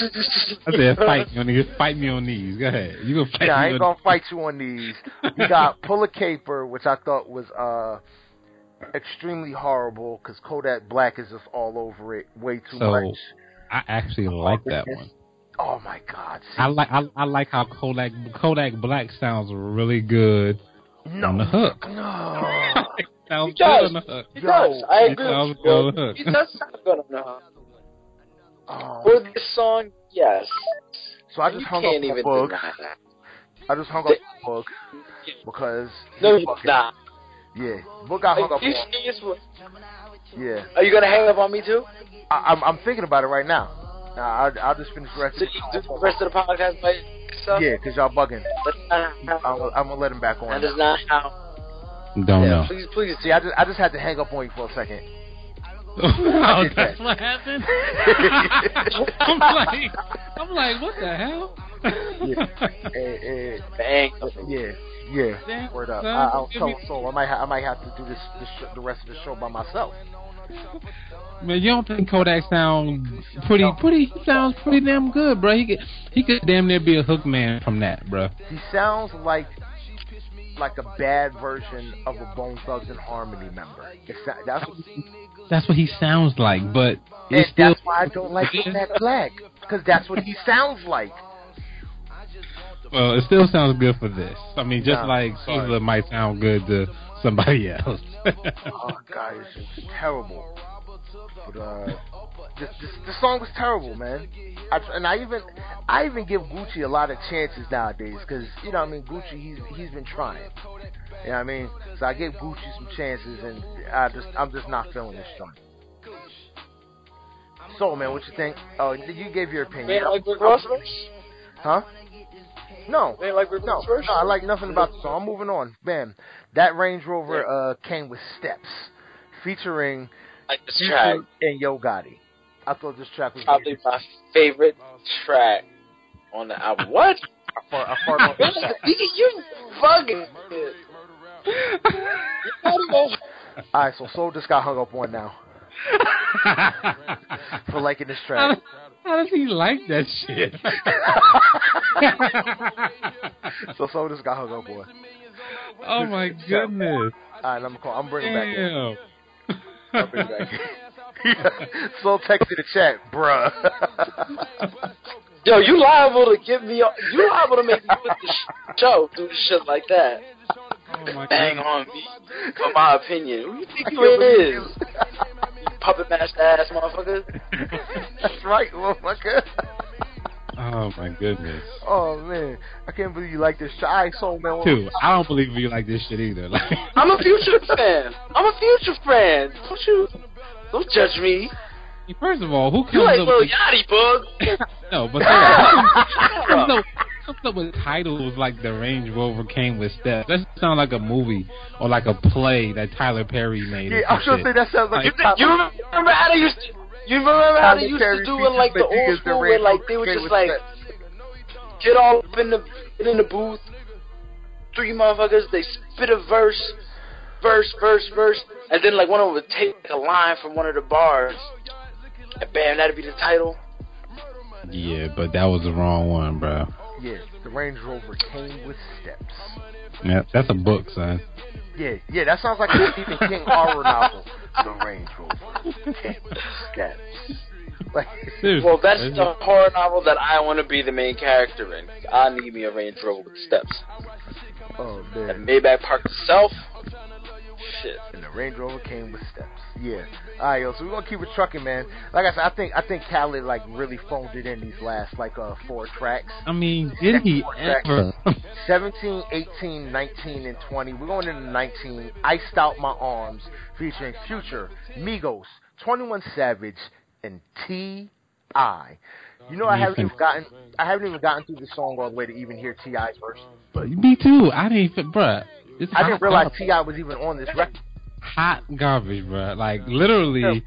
I said fight me on these. Fight me on these. Go ahead. You gonna fight Yeah, I ain't on gonna fight you on these. We got Pull a Caper, which I thought was uh extremely horrible because Kodak Black is just all over it, way too So, much. I actually like that one. Oh my God! See, I like I, I like how Kodak Kodak Black sounds really good no, on the hook. no. It sounds He does. good on the hook. He Yo, does. I it agree sounds with good on you. the hook. He does sound good on the hook. Oh. For this song, yes. So I you just hung can't up the even Boog. deny that. I just hung up the Boog because No, he you're not. Yeah, book got hung Are up you on. serious? Yeah, Are you gonna hang up on me too? I, I'm I'm thinking about it right now. Nah, I'll, I'll just finish the rest. So Of you do the rest of the podcast by yourself? yeah, cause y'all bugging. That's not I'm. I'm gonna let him back on. That is not how. Don't yeah, know. please, please. See, I just I just had to hang up on you for a second. oh, that's what happened. I'm like, I'm like, what the hell? Eh, eh, Bang. yeah, yeah. Damn, Word up. I, I'll give tell me- so I might ha- I might have to do this, this sh- the rest of the show by myself. Man, you don't think Kodak sound pretty? Pretty he sounds pretty damn good, bro. He could he could damn near be a hook man from that, bro. He sounds like like a bad version of a Bone Thugs and Harmony member. That's That's what he sounds like, but he still. that's why I don't like that black because that's what he sounds like. Well, it still sounds good for this. I mean, just Nah, like. Caesar might sound good to somebody else. Oh God, it's just terrible. But uh, this, this the song was terrible, man. I, and I even I even give Gucci a lot of chances nowadays because you know what I mean Gucci he's he's been trying. You know what I mean? So I gave Gucci some chances, and I just I'm just not feeling this joint. So man, what you think? Oh, did you gave your opinion. Man, like Rick Ross verse? Huh? No, Man, like Rick no, Ross no, I like nothing about the song. I'm moving on. Bam. That Range Rover uh, came with steps, featuring like this track. And Yo Gotti. I thought this track was Probably my favorite track on the album. What? I fart, I fart on the track. you, you fucking. All right, so Soul just got hung up on now for liking this track. How does he like that shit? so Soul just got hung up on. Oh, oh my goodness! All right, I'm call. I'm bringing back in. Damn. I'm bringing back in. Soul texted the chat, bruh. Yo, you liable to give me. You liable to make me quit the sh- show do shit like that. Oh my Bang goodness. on me for my opinion. Who you think you is? Puppet master ass motherfucker. That's right, motherfucker. Oh my goodness. Oh man, I can't believe you like this shit. I soul man. Too. I don't believe you like this shit either. Like, I'm a future fan. I'm a future fan. Don't you? Don't judge me. First of all, who comes you like up Lil with Yachty, bug? no, but who comes up, comes up with titles like the Range Rover came with steps? That sounds like a movie or like a play that Tyler Perry made. Yeah, I'm sure say that sounds like. like you, you remember how they used to? You remember how they used to do it like the old school where like they would just like get all up in the in the booth, three motherfuckers, they spit a verse, verse, verse, verse, and then like one of them would take a line from one of the bars, and bam, that'd be the title. Yeah, but that was the wrong one, bro. Yeah, the Range Rover came with steps. Yeah, that's a book, son. Yeah, yeah, that sounds like a Stephen King horror novel. The Range Rover came with steps. Like, well, that's the horror novel that I want to be the main character in. I need me a Range Rover with steps. Oh man. And Maybach Park itself. Shit. And the Range Rover came with steps. Yeah. All right, yo. So we're gonna keep it trucking, man. Like I said, I think I think Khaled like really phoned it in these last like uh four tracks. I mean, did he ever? 17, 18, 19, and 20. We're going into 19. Iced Out My Arms, featuring Future, Migos, 21 Savage, and T.I. You know, I haven't even gotten I haven't even gotten through the song all the way to even hear T.I.'s verse. But me too. I didn't even, bruh. I didn't realize T.I. was even on this record. Hot garbage, bro. Like literally,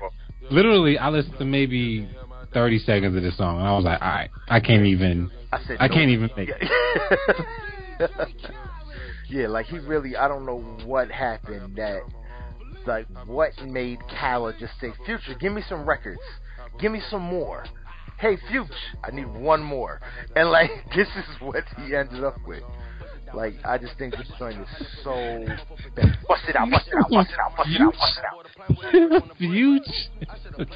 literally, I listened to maybe thirty seconds of this song, and I was like, all right, I can't even. I, said, I can't even make it. yeah, like he really, I don't know what happened that, like, what made Khaled just say, Future, give me some records. Give me some more. Hey, Future, I need one more. And, like, this is what he ended up with. Like, I just think this joint is so bad. Bust it out, bust it out, bust it out, bust it out, bust it out. Future.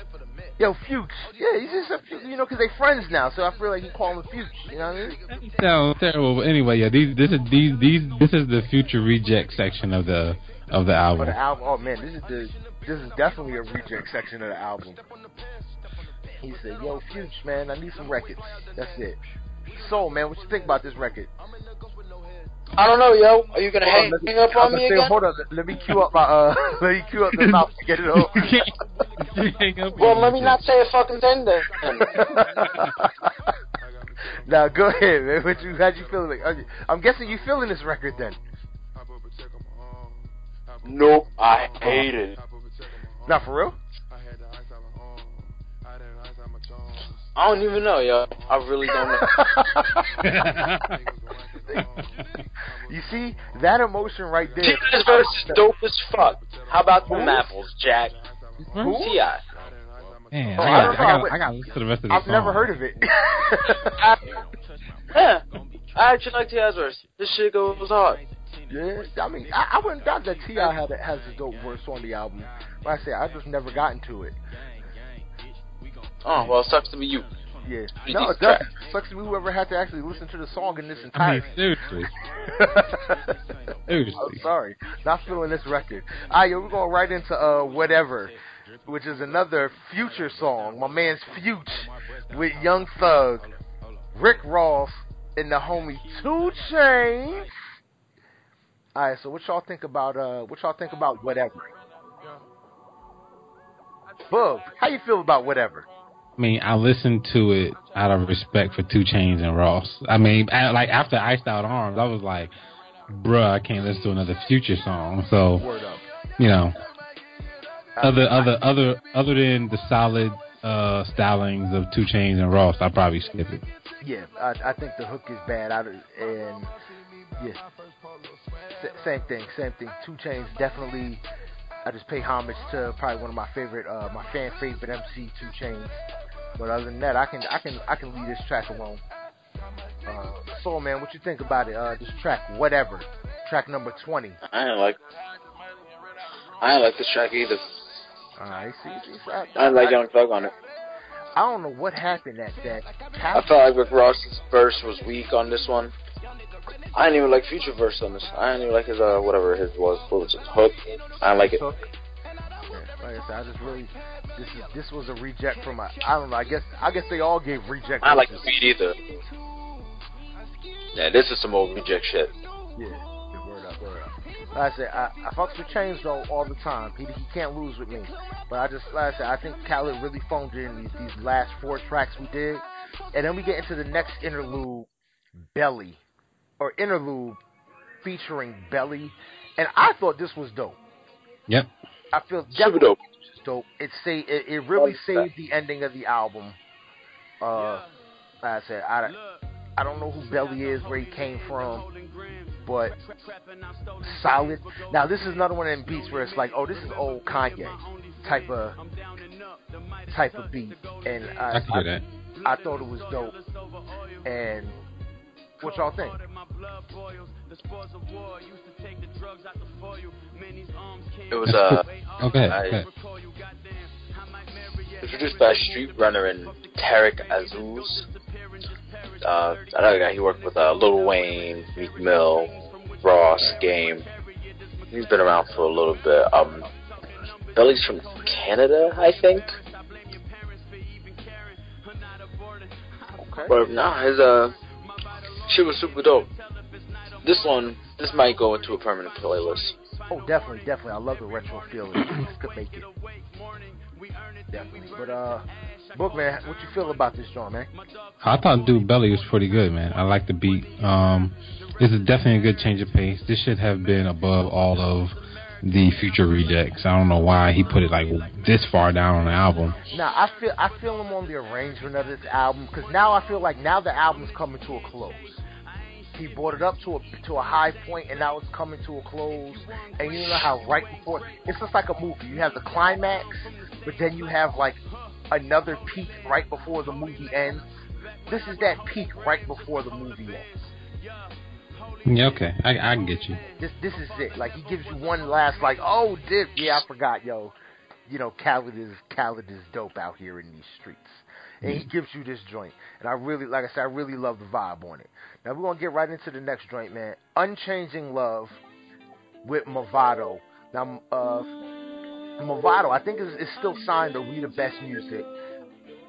Yo, Fuchs. Yeah, he's just a, you know, because they friends now, so I feel like he call him Fuchs. You know what I mean? Sounds terrible, but anyway, yeah, these this is these these this is the future reject section of the of the album. Oh, the album. Oh man, this is the this is definitely a reject section of the album. He said, "Yo, Fuchs, man, I need some records. That's it." So, man, what you think about this record? I don't know, yo. Are you gonna hang, me, hang up on me say, again? Hold on, let me cue up my uh, let me cue up the mouth to get it over. well, let me not say a fucking thing then. now go ahead, man. What you, how'd you feel? Like, I'm guessing you feeling this record then. Nope, I hate it. Not for real. I don't even know, yo. I really don't know. you see that emotion right there. T.I.'s verse is dope as fuck. How about them apples, Jack? Who? T.I. Man, oh, I, got, I, got, I, got, to listen to the rest of this I've song. never heard of it. I, yeah, I actually like T.I.'s verse. This shit goes hard. Yeah, I mean, I, I wouldn't doubt that T.I. had a, has a dope verse on the album. But I say I just never gotten to it. Oh well, sucks to be you. Yeah, no, it doesn't. Sucks to be whoever had to actually listen to the song in this entirety. I mean, seriously. seriously. I'm sorry, not feeling this record. All right, yo, we're going right into uh whatever, which is another future song. My man's Future with Young Thug, Rick Ross, and the homie 2 Chainz. All right, so what y'all think about uh what y'all think about whatever? Bub, how you feel about whatever? I mean, I listened to it out of respect for 2 Chainz and Ross. I mean, like after Iced Out Arms, I was like, "Bruh, I can't listen to another Future song." So, you know, other other other other than the solid uh, stylings of 2 Chainz and Ross, I probably skip it. Yeah, I, I think the hook is bad. I, and yeah, S- same thing, same thing. 2 Chainz definitely. I just pay homage to probably one of my favorite, uh, my fan favorite MC, 2 Chainz. But other than that, I can I can I can leave this track alone. Uh, Soul Man, what you think about it? Uh, this track, whatever, track number twenty. I don't like. I don't like this track either. See, see, see I, I, I like Young Thug on it. I don't know what happened at that. I felt like Rick Ross's verse was weak on this one. I didn't even like Future verse on this. I didn't even like his uh whatever his was. What was it? Hook. I didn't like it. Hook. Like I said, I just really this is this was a reject from I I don't know. I guess I guess they all gave reject. I like the beat either. Yeah, this is some old reject shit. Yeah, word up, word up. Like I said, I, I fucks with Chainz though all the time. He he can't lose with me. But I just like I said, I think Khaled really phoned in these these last four tracks we did, and then we get into the next interlude, Belly, or interlude featuring Belly, and I thought this was dope. Yep. I feel Super dope. dope. It say it, it really saved the ending of the album. Uh, like I said, I I don't know who Belly is, where he came from, but solid. Now this is another one of them beats where it's like, oh, this is old Kanye type of type of beat, and I, I can do that. I thought it was dope. And what y'all think? It was uh Okay. I- okay. it produced by Street Runner and Tarik Azzouz. Uh, another guy he worked with uh, Lil Wayne, Meek Mill, Ross, Game. He's been around for a little bit. Um, Belly's from Canada, I think. Okay. But nah, his uh shit was super dope. This one, this might go into a permanent playlist. Oh, definitely, definitely. I love the retro feeling. This could make it. Definitely. But uh, Bookman, what you feel about this song, man? I thought Dude Belly was pretty good, man. I like the beat. Um, this is definitely a good change of pace. This should have been above all of the future rejects. I don't know why he put it like this far down on the album. Now I feel I feel him on the arrangement of this album because now I feel like now the album's coming to a close. He brought it up to a to a high point and now it's coming to a close. And you know how right before it's just like a movie. You have the climax, but then you have like another peak right before the movie ends. This is that peak right before the movie ends. Yeah, okay, I, I can get you. This this is it. Like he gives you one last like, oh, this yeah, I forgot, yo. You know, Khaled is Khaled is dope out here in these streets, and he gives you this joint. And I really, like I said, I really love the vibe on it. Now we're gonna get right into the next joint, man. Unchanging Love with Mavado. Now, uh, Mavado, I think is, is still signed to We the Best Music.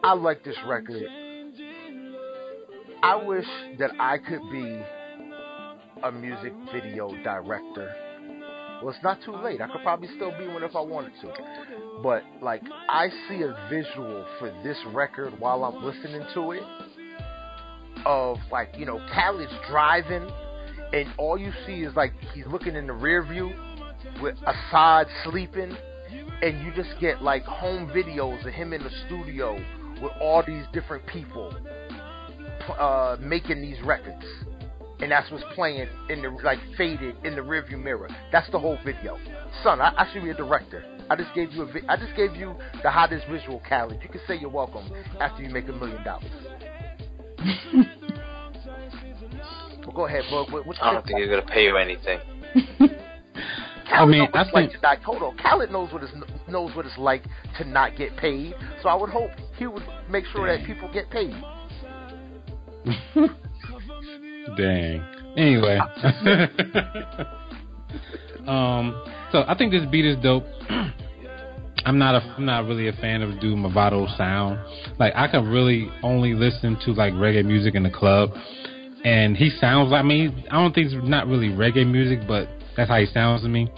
I like this record. I wish that I could be a music video director. Well, it's not too late. I could probably still be one if I wanted to. But, like, I see a visual for this record while I'm listening to it of, like, you know, Khaled's driving, and all you see is, like, he's looking in the rear view with Asahd sleeping, and you just get, like, home videos of him in the studio with all these different people uh, making these records and that's what's playing in the like faded in the rearview mirror. That's the whole video. Son, I, I should be a director. I just gave you a vi- I just gave you the hottest visual, Khaled. You can say you're welcome after you make a million dollars. Well, go ahead, Bug. What, what I don't think he's gonna pay you anything. Khaled I mean, knows what I it's like think- to not. Hold on, Khaled knows what it's knows what it's like to not get paid. So I would hope he would make sure that people get paid. Dang. Anyway. um. So I think this beat is dope. I'm not a, I'm not really a fan of Dude Mavado sound. Like I can really only listen to like reggae music in the club, and he sounds like I mean I don't think it's not really reggae music, but that's how he sounds to me.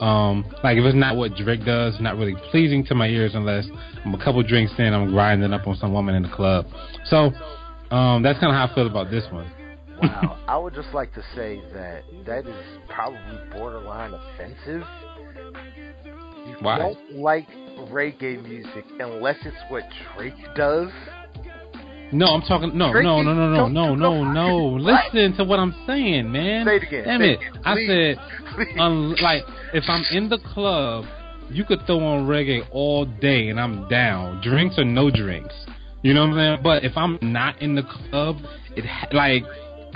Um, like if it's not what Drake does, not really pleasing to my ears unless I'm a couple drinks in, I'm grinding up on some woman in the club. So um, that's kind of how I feel about this one. Wow, I would just like to say that that is probably borderline offensive. You Why? don't like reggae music unless it's what Drake does. No, I'm talking. No, Drake no, no, no, no, no, no, no. Listen to what I'm saying, man. Say it again. Damn it! again. I said, Please. un- like, if I'm in the club, you could throw on reggae all day and I'm down. Drinks or no drinks, you know what I'm saying? But if I'm not in the club, it ha- like.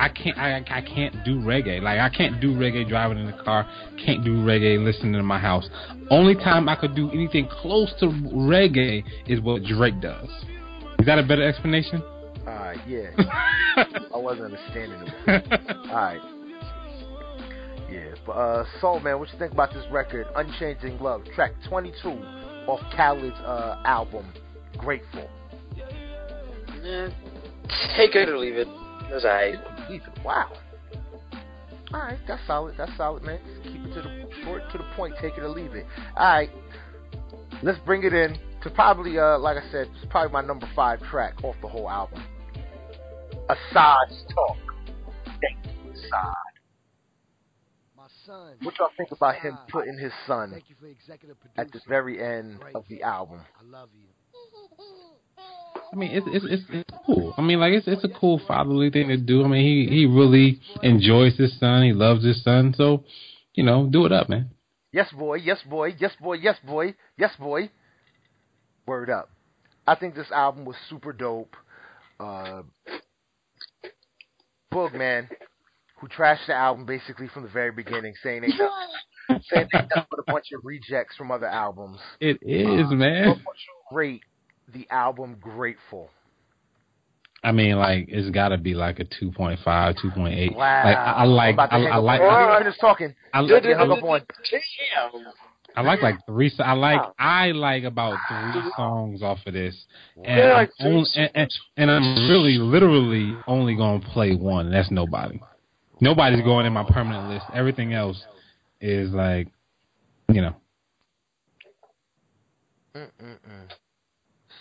I can't. I, I can't do reggae. Like I can't do reggae driving in the car. Can't do reggae listening in my house. Only time I could do anything close to reggae is what Drake does. Is that a better explanation? Alright, yeah. I wasn't understanding it. Alright. Yeah, but uh, Soul Man, what you think about this record, Unchanging Love, track 22 off Khaled's uh, album Grateful? Yeah, take it or leave it. Leave. Wow. All right, that's solid. That's solid, man. keep it to the short, to the point. Take it or leave it. All right, let's bring it in to probably, uh, like I said, it's probably my number five track off the whole album. Asahd's talk. Thank you, Assad. Son, what y'all think about him putting his son at the very end of the album? I love you. I mean, it's, it's it's it's cool. I mean, like it's it's a cool fatherly thing to do. I mean, he he really enjoys his son. He loves his son. So, you know, do it up, man. Yes, boy. Yes, boy. Yes, boy. Yes, boy. Yes, boy. Word up. I think this album was super dope. Uh, Boog, man, who trashed the album basically from the very beginning, saying they saying they with a bunch of rejects from other albums. It is, uh, man. Great the album Grateful? I mean, like it's got to be like a 2.5, 2.8. Wow. Like I, I like, I, I, like. I finish talking. I like. Hung up on. I like like three. I like I like about three songs off of this, and yeah, like I'm only, and, and, and I'm really literally only gonna play one. And that's nobody. Nobody's going in my permanent list. Everything else is like, you know. Mm-mm-mm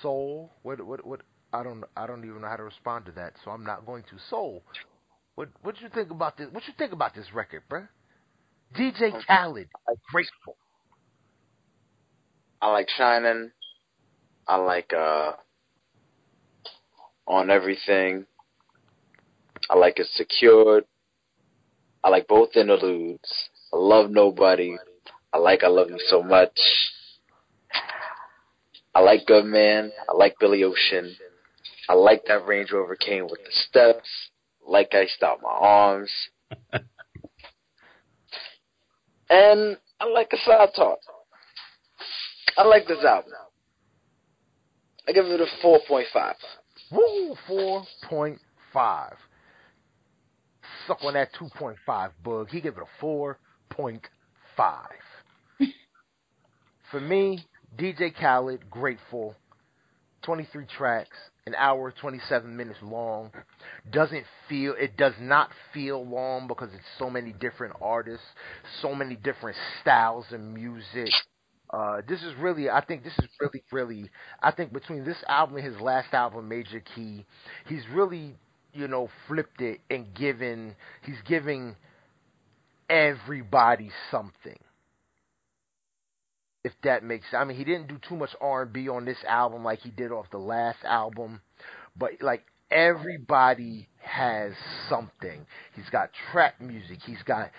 soul. What what what? I don't I don't even know how to respond to that, so I'm not going to. Soul. What what do you think about this? What you think about this record, bruh? DJ Khaled, i grateful. I like shining. I like uh on everything. I like it secured. I like both interludes. I love nobody. I like I love you so much. I like Good Man. I like Billy Ocean. I like that Range Rover came with the steps. Like I stopped my arms. and I like a side talk. I like this album. I give it a 4.5. Woo, 4.5. Suck on that 2.5 Boog. He gave it a 4.5. For me, DJ Khaled, Grateful, 23 tracks, an hour 27 minutes long. Doesn't feel it does not feel long because it's so many different artists, so many different styles of music. Uh, this is really, I think this is really, really, I think between this album and his last album, Major Key, he's really, you know, flipped it and given, he's giving everybody something if that makes sense. I mean he didn't do too much R and B on this album like he did off the last album, but like everybody has something. He's got trap music, he's got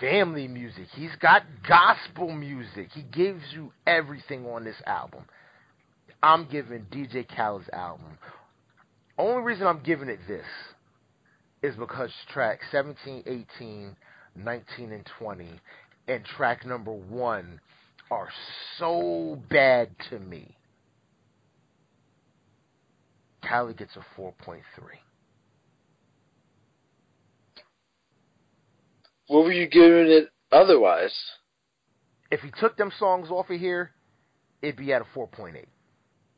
family music, he's got gospel music. He gives you everything on this album. I'm giving DJ Khaled's album. Only reason I'm giving it this is because track 17, 18, 19, and 20, and track number one are so bad to me. Khaled gets a 4.3. What were you giving it otherwise? If he took them songs off of here, it'd be at a 4.8.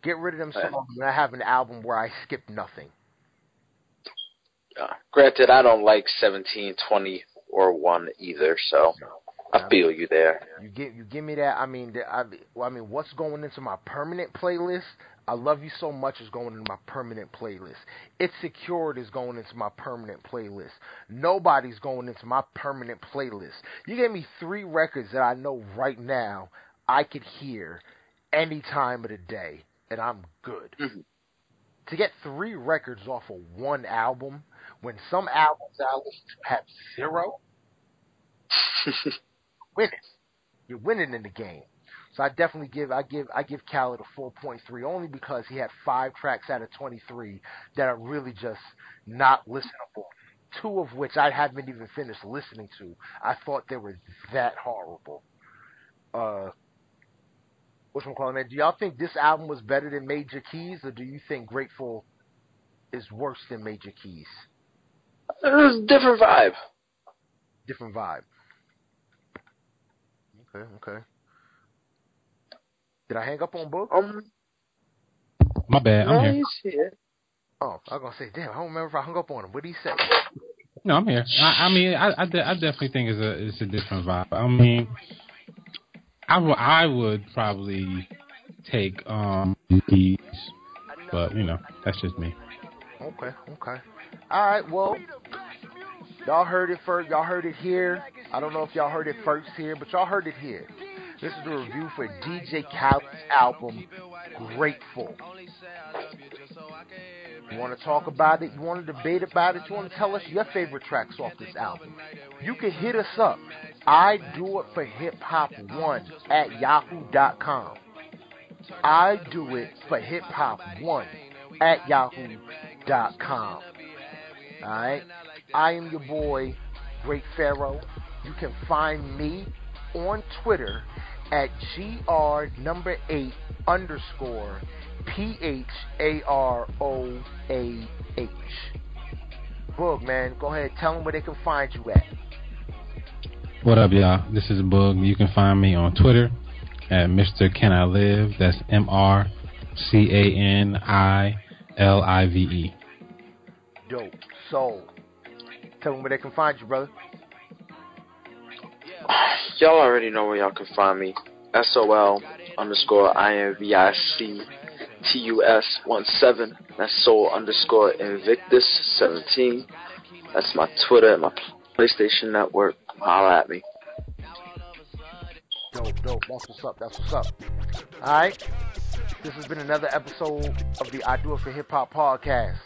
Get rid of them songs, and I have an album where I skip nothing. Uh, granted, I don't like 17, 20, or 1 either, so. No. I feel you there. You give you give me that. I mean, I, I mean, what's going into my permanent playlist? I love you so much is going into my permanent playlist. It's secured is going into my permanent playlist. Nobody's going into my permanent playlist. You gave me three records that I know right now I could hear any time of the day, and I'm good. Mm-hmm. To get three records off of one album, when some albums I listen to have zero. winning. You're winning in the game. So I definitely give I give I give Khaled a 4.3 only because he had five tracks out of 23 that are really just not listenable. Two of which I haven't even finished listening to. I thought they were that horrible. Uh, what's calling man? Do y'all think this album was better than Major Keys, or do you think Grateful is worse than Major Keys? It was a different vibe. Different vibe. Okay, okay. Did I hang up on Boog? Um, my bad. I'm here. here. Oh, I was gonna say, damn, I don't remember if I hung up on him. What did he say? No, I'm here. I, I mean, I, I, de- I definitely think it's a it's a different vibe. I mean, I, w- I would probably take um these, but you know, that's just me. Okay, okay. All right, well, y'all heard it first. Y'all heard it here. I don't know if y'all heard it first here, but y'all heard it here. This is the review for DJ Khaled's album, Grateful. You want to talk about it? You want to debate about it? You want to tell us your favorite tracks off this album? You can hit us up. I do it for hip hop one at yahoo.com. I do it for hip hop one at yahoo.com. Alright? I am your boy, Great Pharaoh. You can find me on Twitter at gr number eight underscore P H A R O A H. Boog, man, go ahead. Tell them where they can find you at. What up, y'all? This is Boog. You can find me on Twitter at Mr. Can I Live. That's M R C A N I L I V E. Dope. Soul. Tell them where they can find you, brother. Y'all already know where y'all can find me. SOL underscore INVIC TUS 17. That's Soul underscore Invictus 17. That's my Twitter and my PlayStation Network. Holla at me. Dope, dope. That's what's up. That's what's up. Alright. This has been another episode of the I Do It for Hip Hop podcast.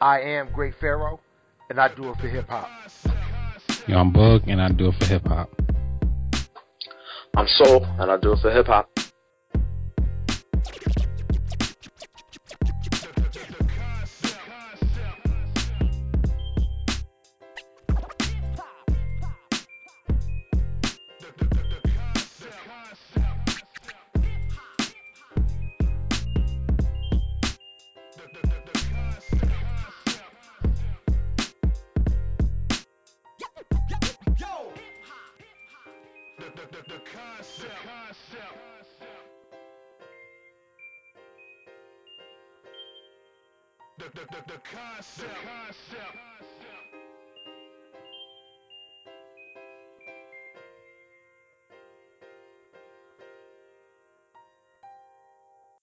I am Great Pharaoh, and I do it for hip hop. Yo, I'm Boog, and I do it for hip hop. I'm Soul, and I do it for hip hop.